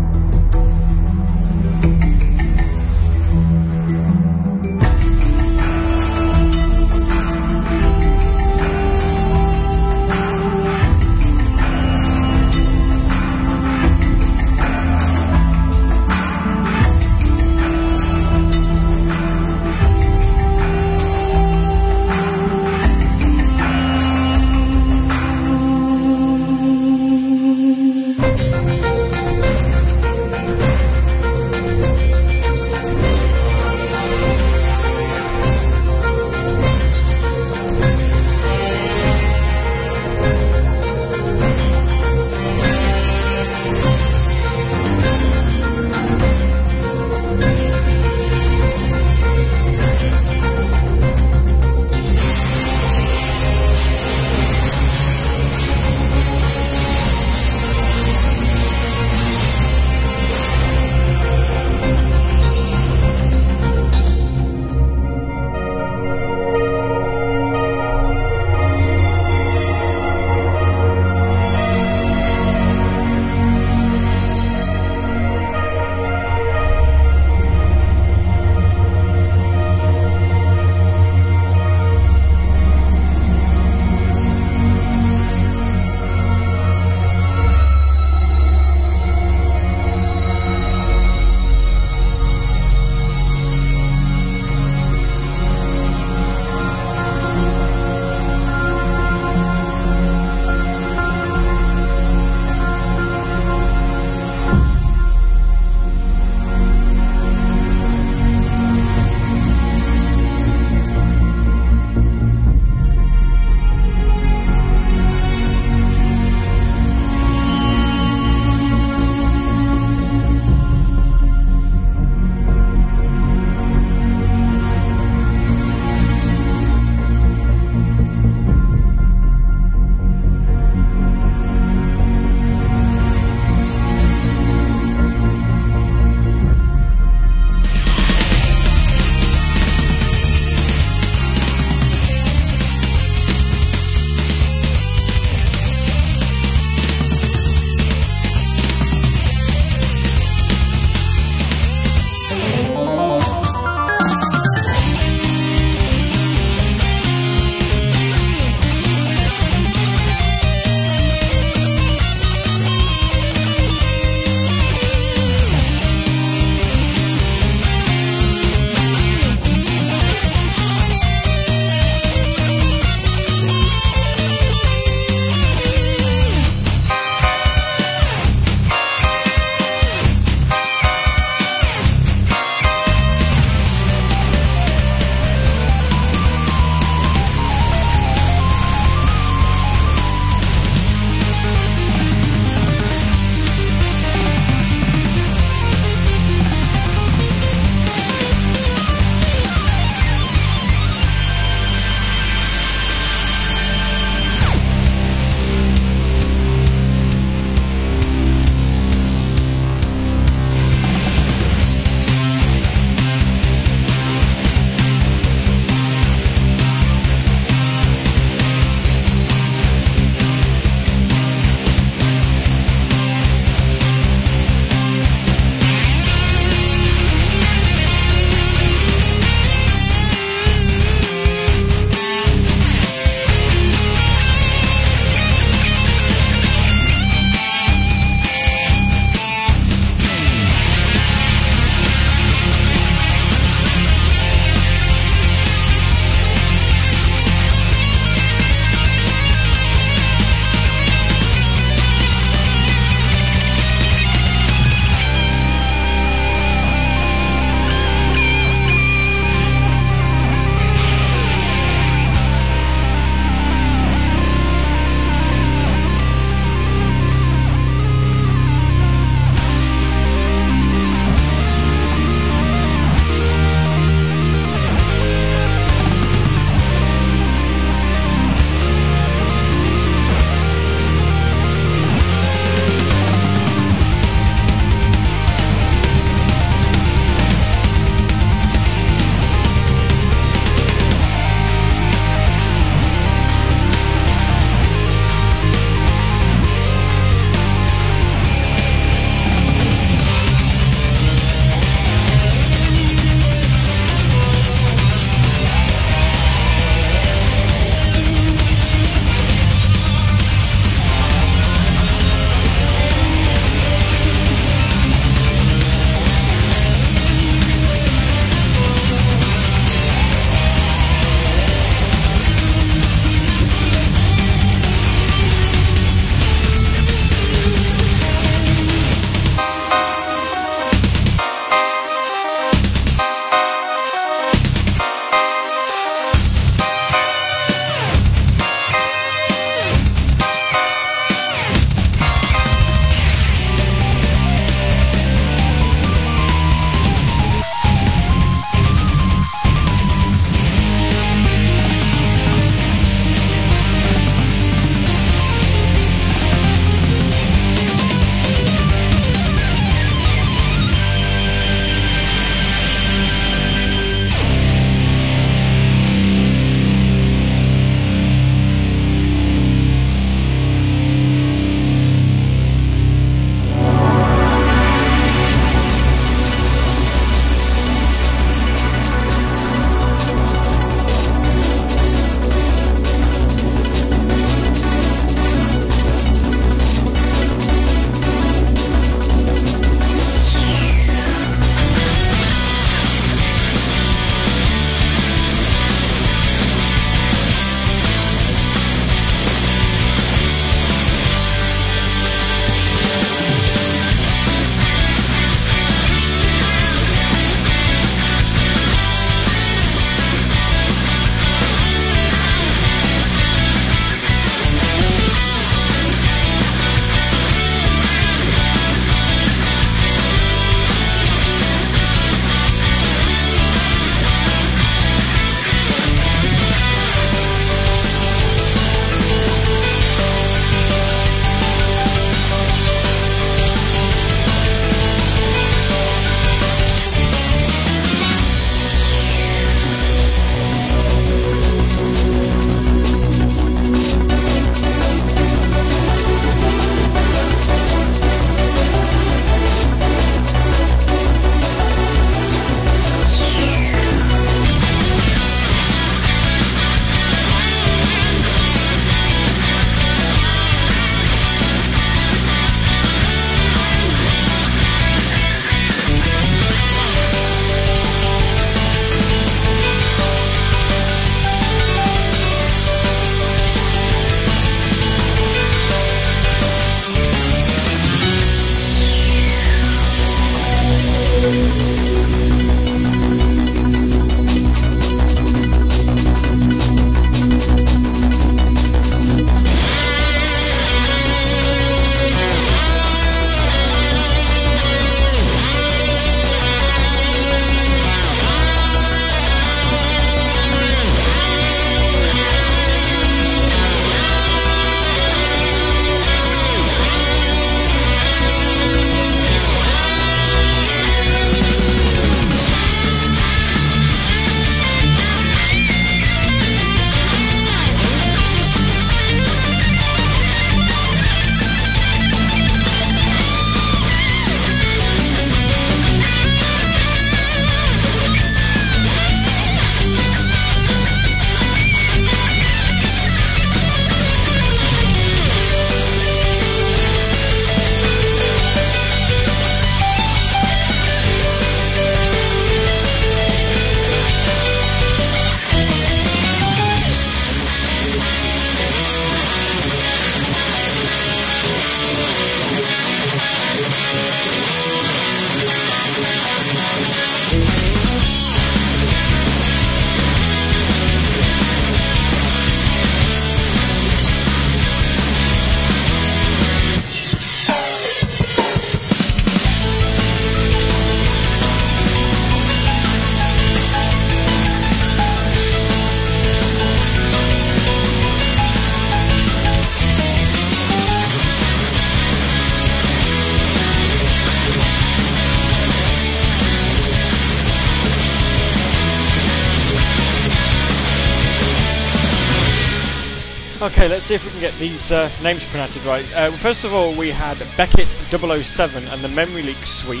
These uh, names pronounced right. Uh, first of all, we had Beckett 007 and the Memory Leak Suite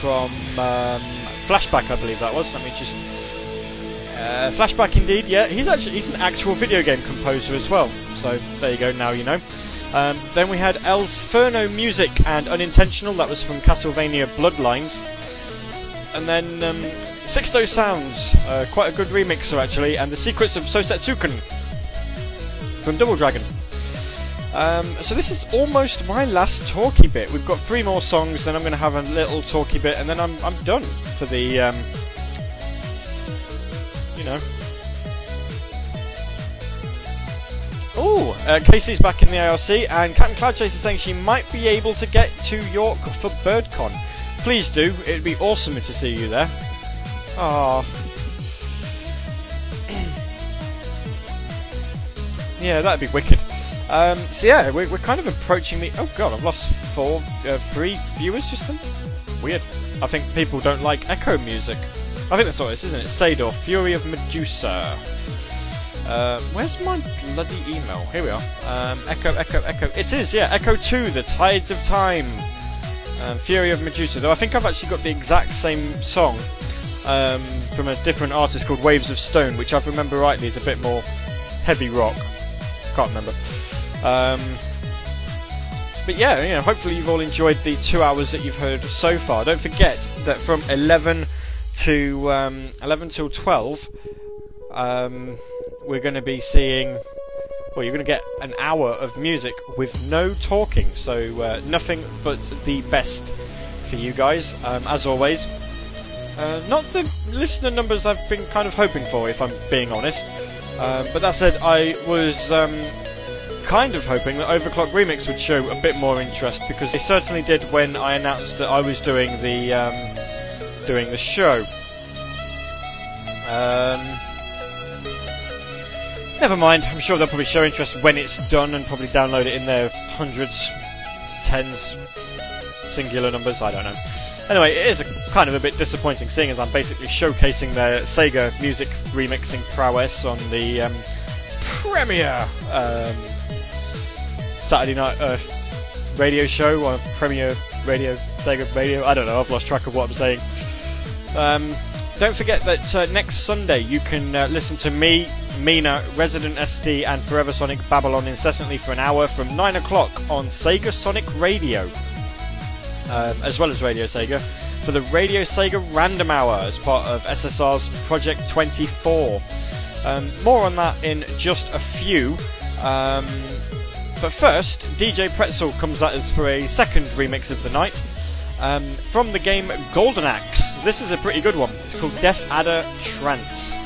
from um, Flashback, I believe that was. Let me just. Uh, Flashback, indeed. Yeah, he's actually he's an actual video game composer as well. So there you go. Now you know. Um, then we had Elsferno Music and Unintentional. That was from Castlevania Bloodlines. And then um, Sixto Sounds, uh, quite a good remixer actually, and The Secrets of Sosetsuken from Double Dragon. Um, so this is almost my last talky bit. We've got three more songs, then I'm going to have a little talky bit, and then I'm I'm done for the um, you know. Oh, uh, Casey's back in the ARC, and Captain Cloud Chase is saying she might be able to get to York for BirdCon. Please do. It'd be awesome to see you there. Ah. yeah, that'd be wicked. Um, so yeah, we're, we're kind of approaching the. Oh god, I've lost four, uh, three viewers just then. Weird. I think people don't like Ecco music. I think that's all it is, isn't it? Sador, Fury of Medusa. Uh, where's my bloody email? Here we are. Um, echo, echo, echo. It is, yeah. Ecco 2, The Tides of Time. Um, Fury of Medusa. Though I think I've actually got the exact same song um, from a different artist called Waves of Stone, which I remember rightly is a bit more heavy rock. Can't remember. Um, but yeah, you know, hopefully you've all enjoyed the two hours that you've heard so far. Don't forget that from 11 to um, 11 till 12, um, we're going to be seeing. Well, you're going to get an hour of music with no talking, so uh, nothing but the best for you guys, um, as always. Uh, not the listener numbers I've been kind of hoping for, if I'm being honest. Um, but that said, I was um, kind of hoping that OverClocked ReMix would show a bit more interest because they certainly did when I announced that I was doing the um, doing the show. Um, never mind. I'm sure they'll probably show interest when it's done and probably download it in their hundreds, tens, singular numbers. I don't know. Anyway, it is a, kind of a bit disappointing, seeing as I'm basically showcasing their Sega music remixing prowess on the um, premiere um, Saturday night uh, radio show on Premiere Radio, Sega Radio. I don't know. I've lost track of what I'm saying. Um, don't forget that uh, next Sunday you can uh, listen to me, Mina, Resident SD, and Forever Sonic Babylon incessantly for an hour from 9 o'clock on Sega Sonic Radio, um, as well as Radio Sega, for the Radio Sega Random Hour as part of SSR's Project 24. Um, more on that in just a few. Um, but first, DJ Pretzel comes at us for a second remix of the night um, from the game Golden Axe. This is a pretty good one. It's called Death Adder Trance.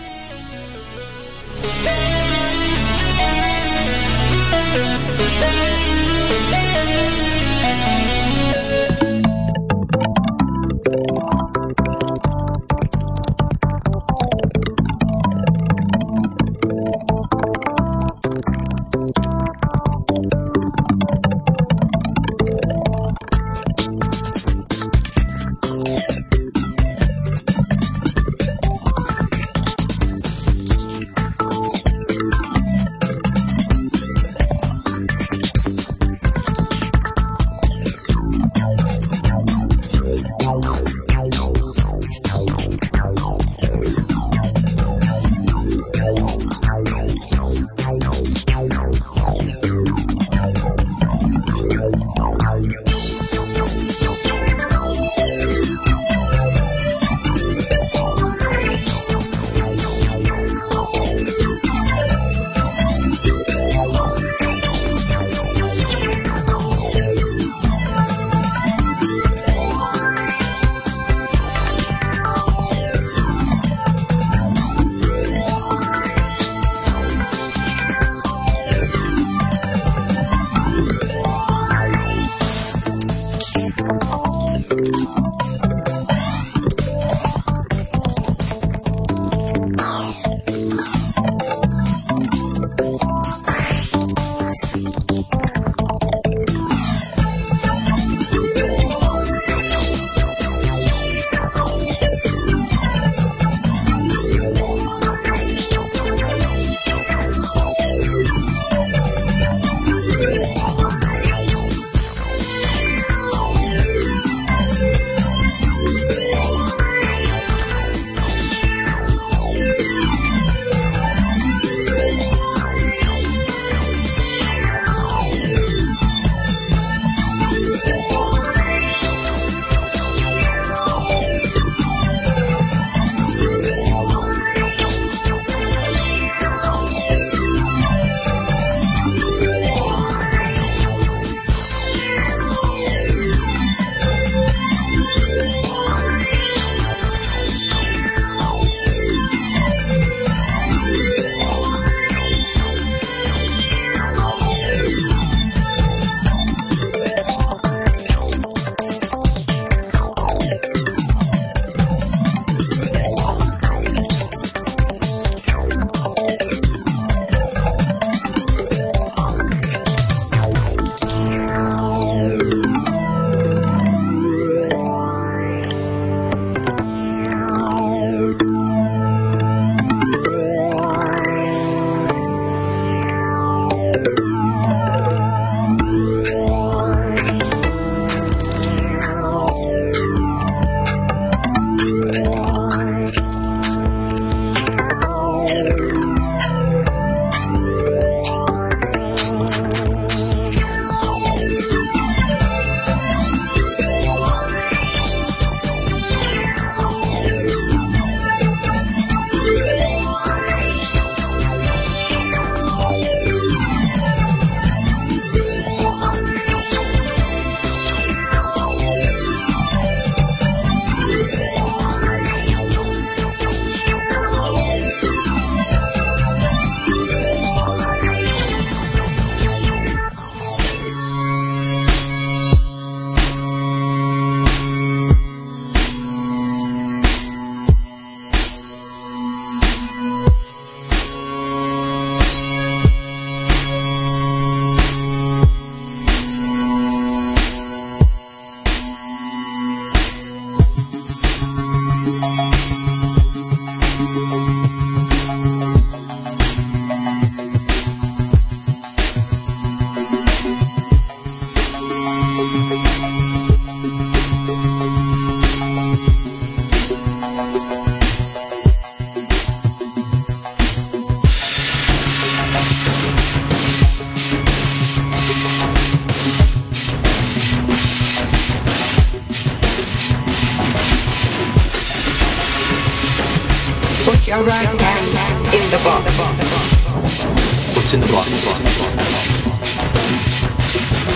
In the box?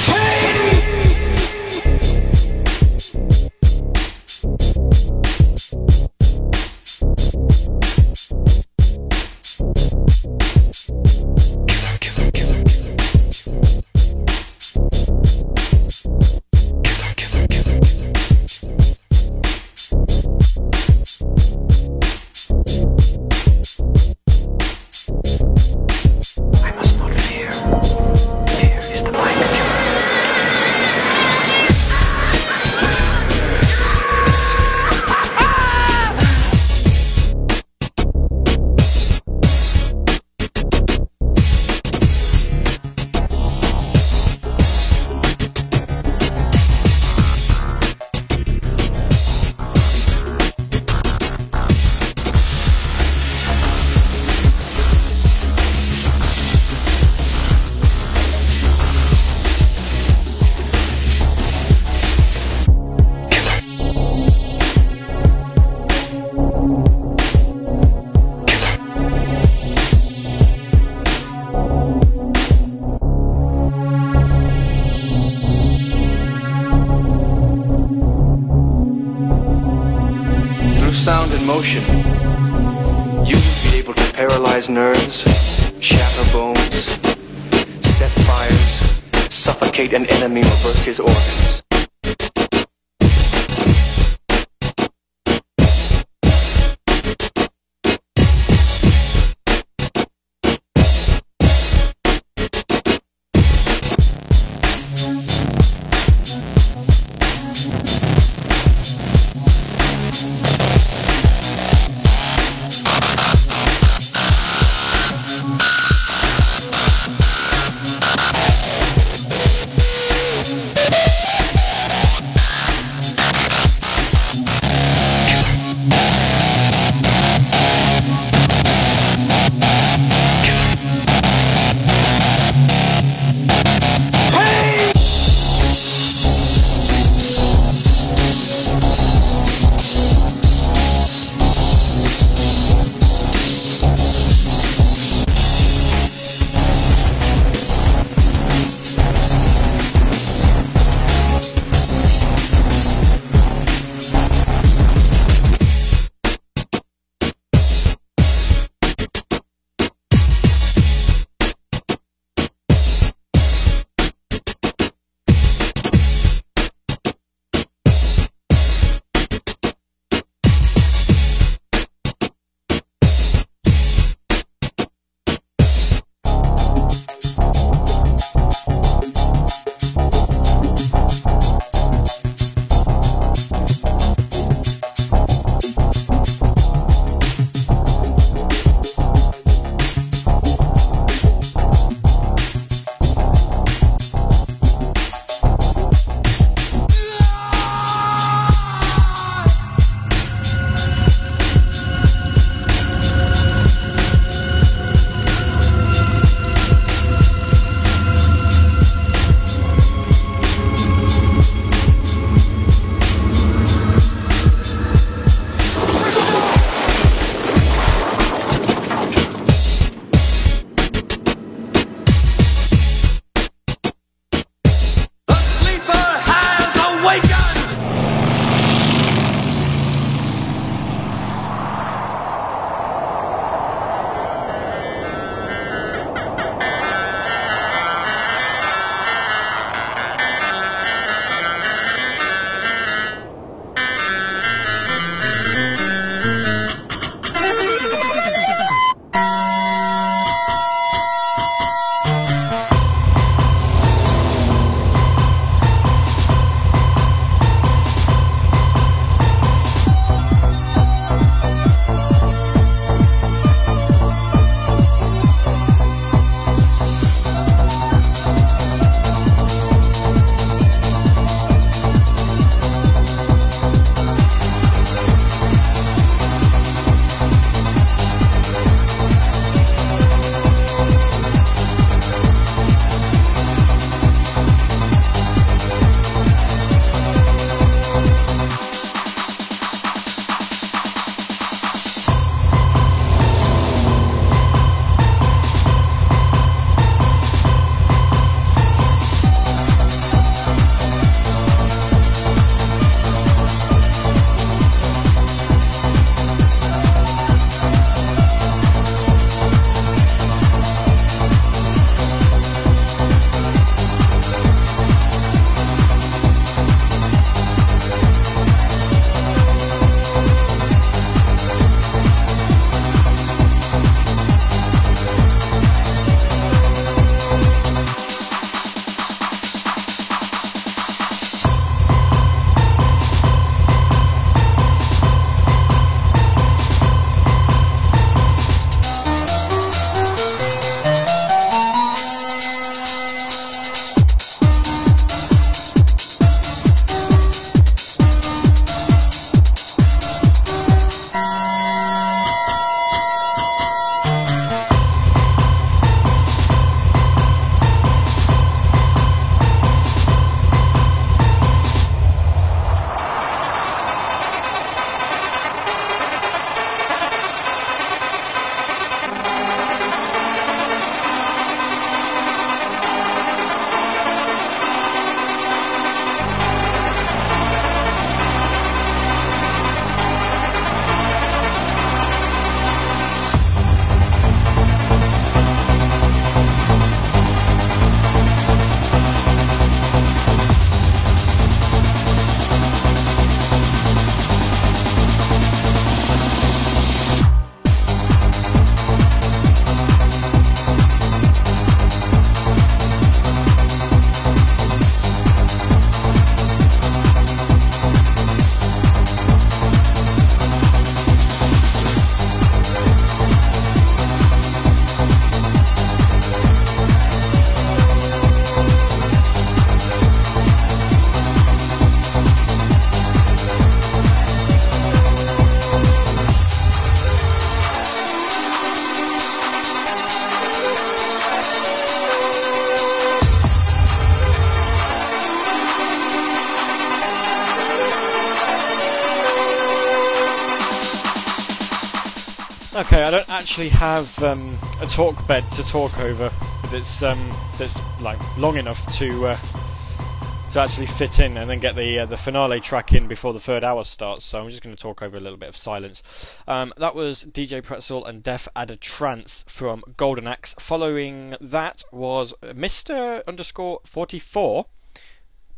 I actually have um, a talk bed to talk over that's um, that's like long enough to uh, to actually fit in and then get the uh, the finale track in before the third hour starts. So I'm just going to talk over a little bit of silence. Um, that was DJ Pretzel and Death Adder Trance from Golden Axe. Following that was Mister underscore forty four.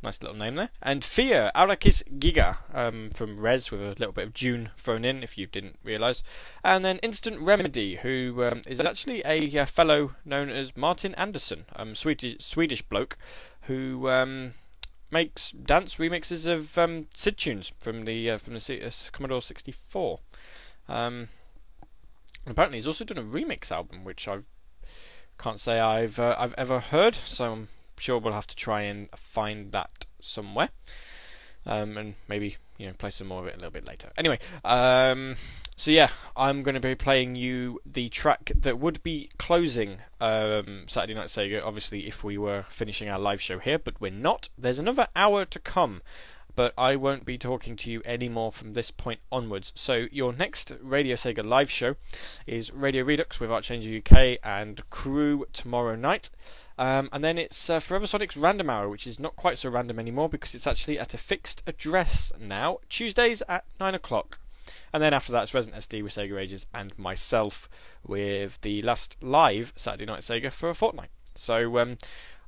Nice little name there. And Fear, Arakis Giga um, from Rez with a little bit of June thrown in, if you didn't realise. And then Instant Remedy, who um, is actually a uh, fellow known as Martin Anderson, um, Swedish, Swedish bloke, who um, makes dance remixes of um, SID tunes from the uh, from the C- uh, Commodore 64. Um, apparently, he's also done a remix album, which I can't say I've uh, I've ever heard. So I'm sure we'll have to try and find that somewhere, um, and maybe you know play some more of it a little bit later. Anyway, um, so yeah, I'm going to be playing you the track that would be closing um, Saturday Night Sega. Obviously, if we were finishing our live show here, but we're not. There's another hour to come. But I won't be talking to you anymore from this point onwards. So, your next Radio Sega live show is Radio Redux with Archangel UK and crew tomorrow night. Um, and then it's uh, Forever Sonic's Random Hour, which is not quite so random anymore because it's actually at a fixed address now, Tuesdays at 9 o'clock. And then after that, it's Resident SD with Sega Ages and myself with the last live Saturday Night Sega for a fortnight. So um,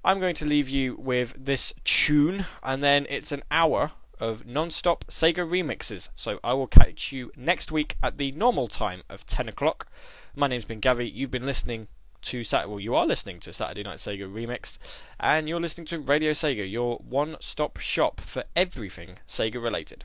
I'm going to leave you with this tune, and then it's an hour of non-stop Sega remixes. So I will catch you next week at the normal time of 10 o'clock. My name's been Gavi. You've been listening to Sat. Well, you are listening to Saturday Night Sega Remixed, and you're listening to Radio Sega, your one-stop shop for everything Sega related.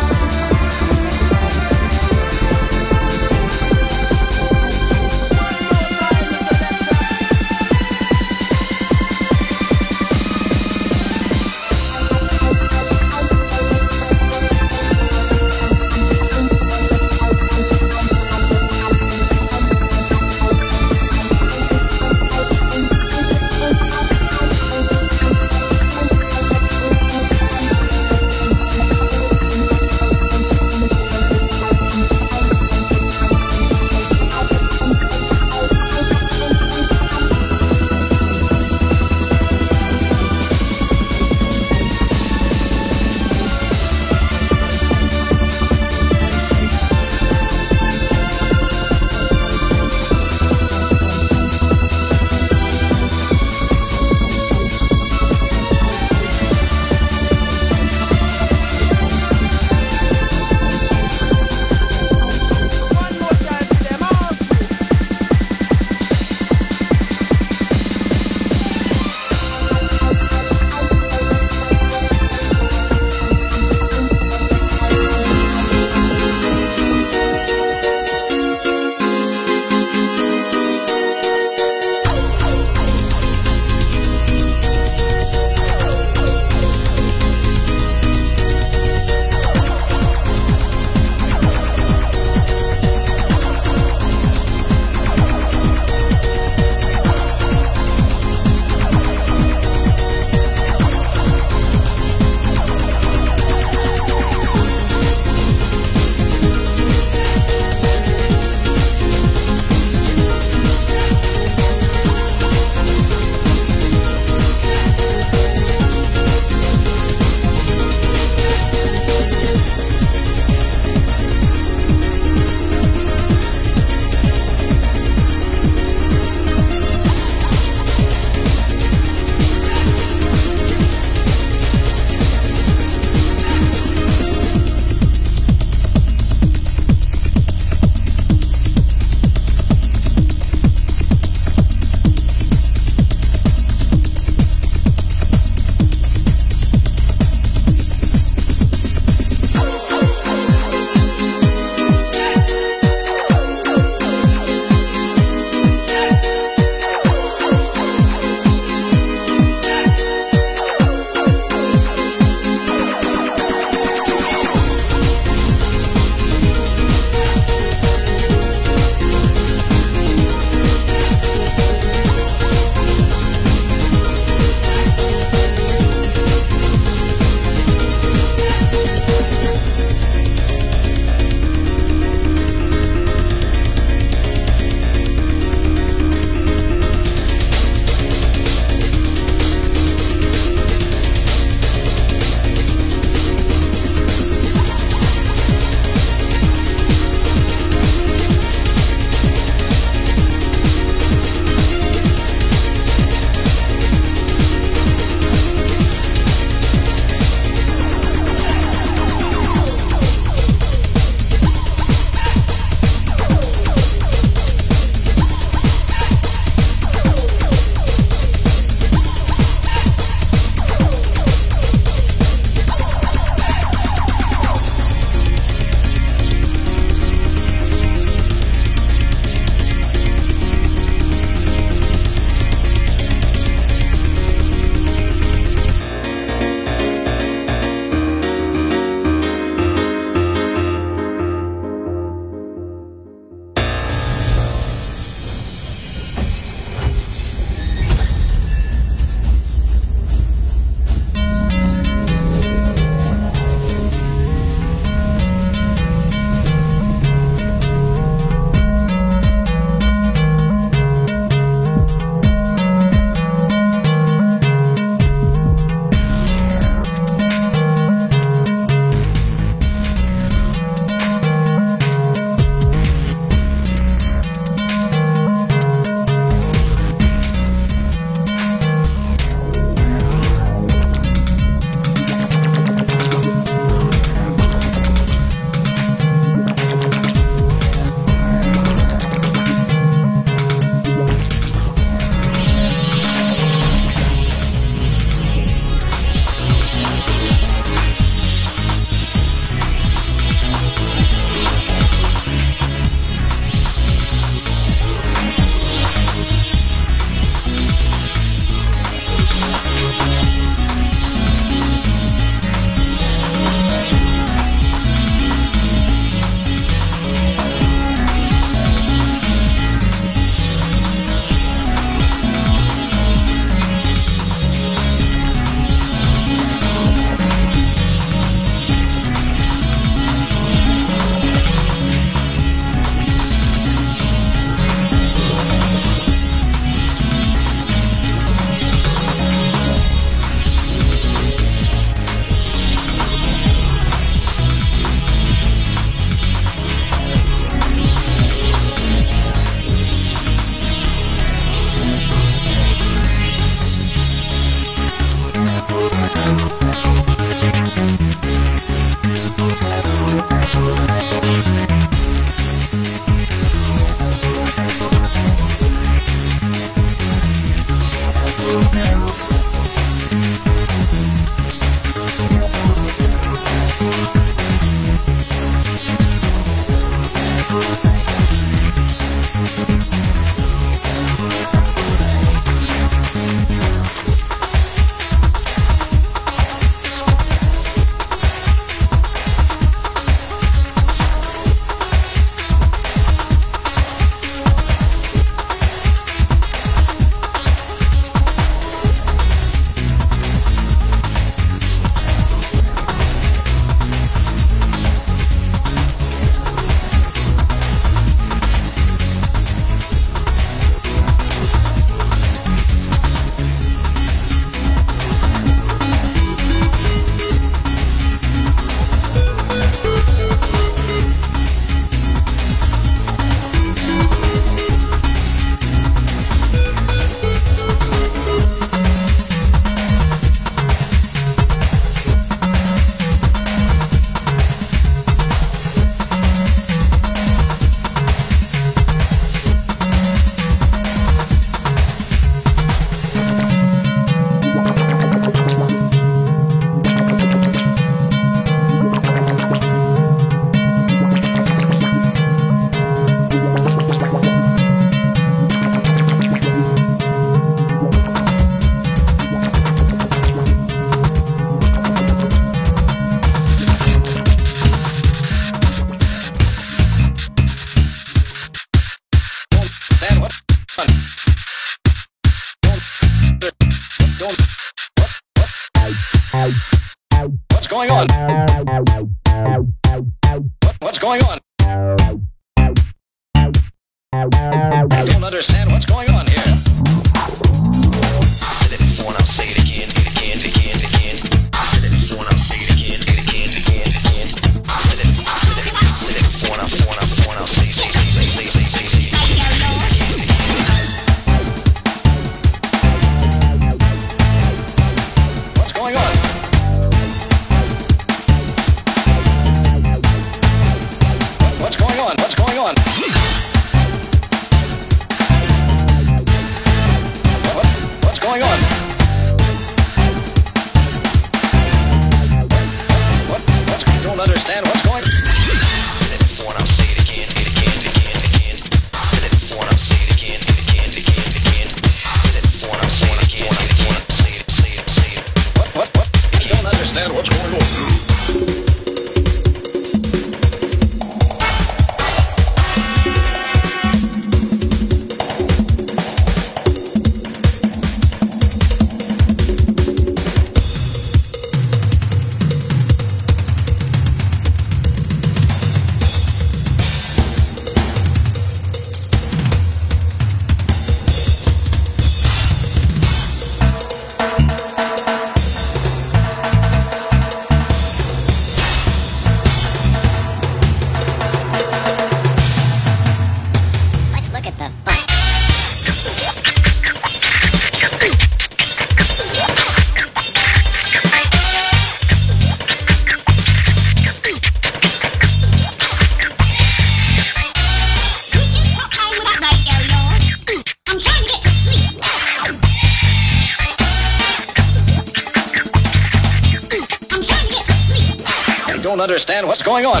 Understand what's going on.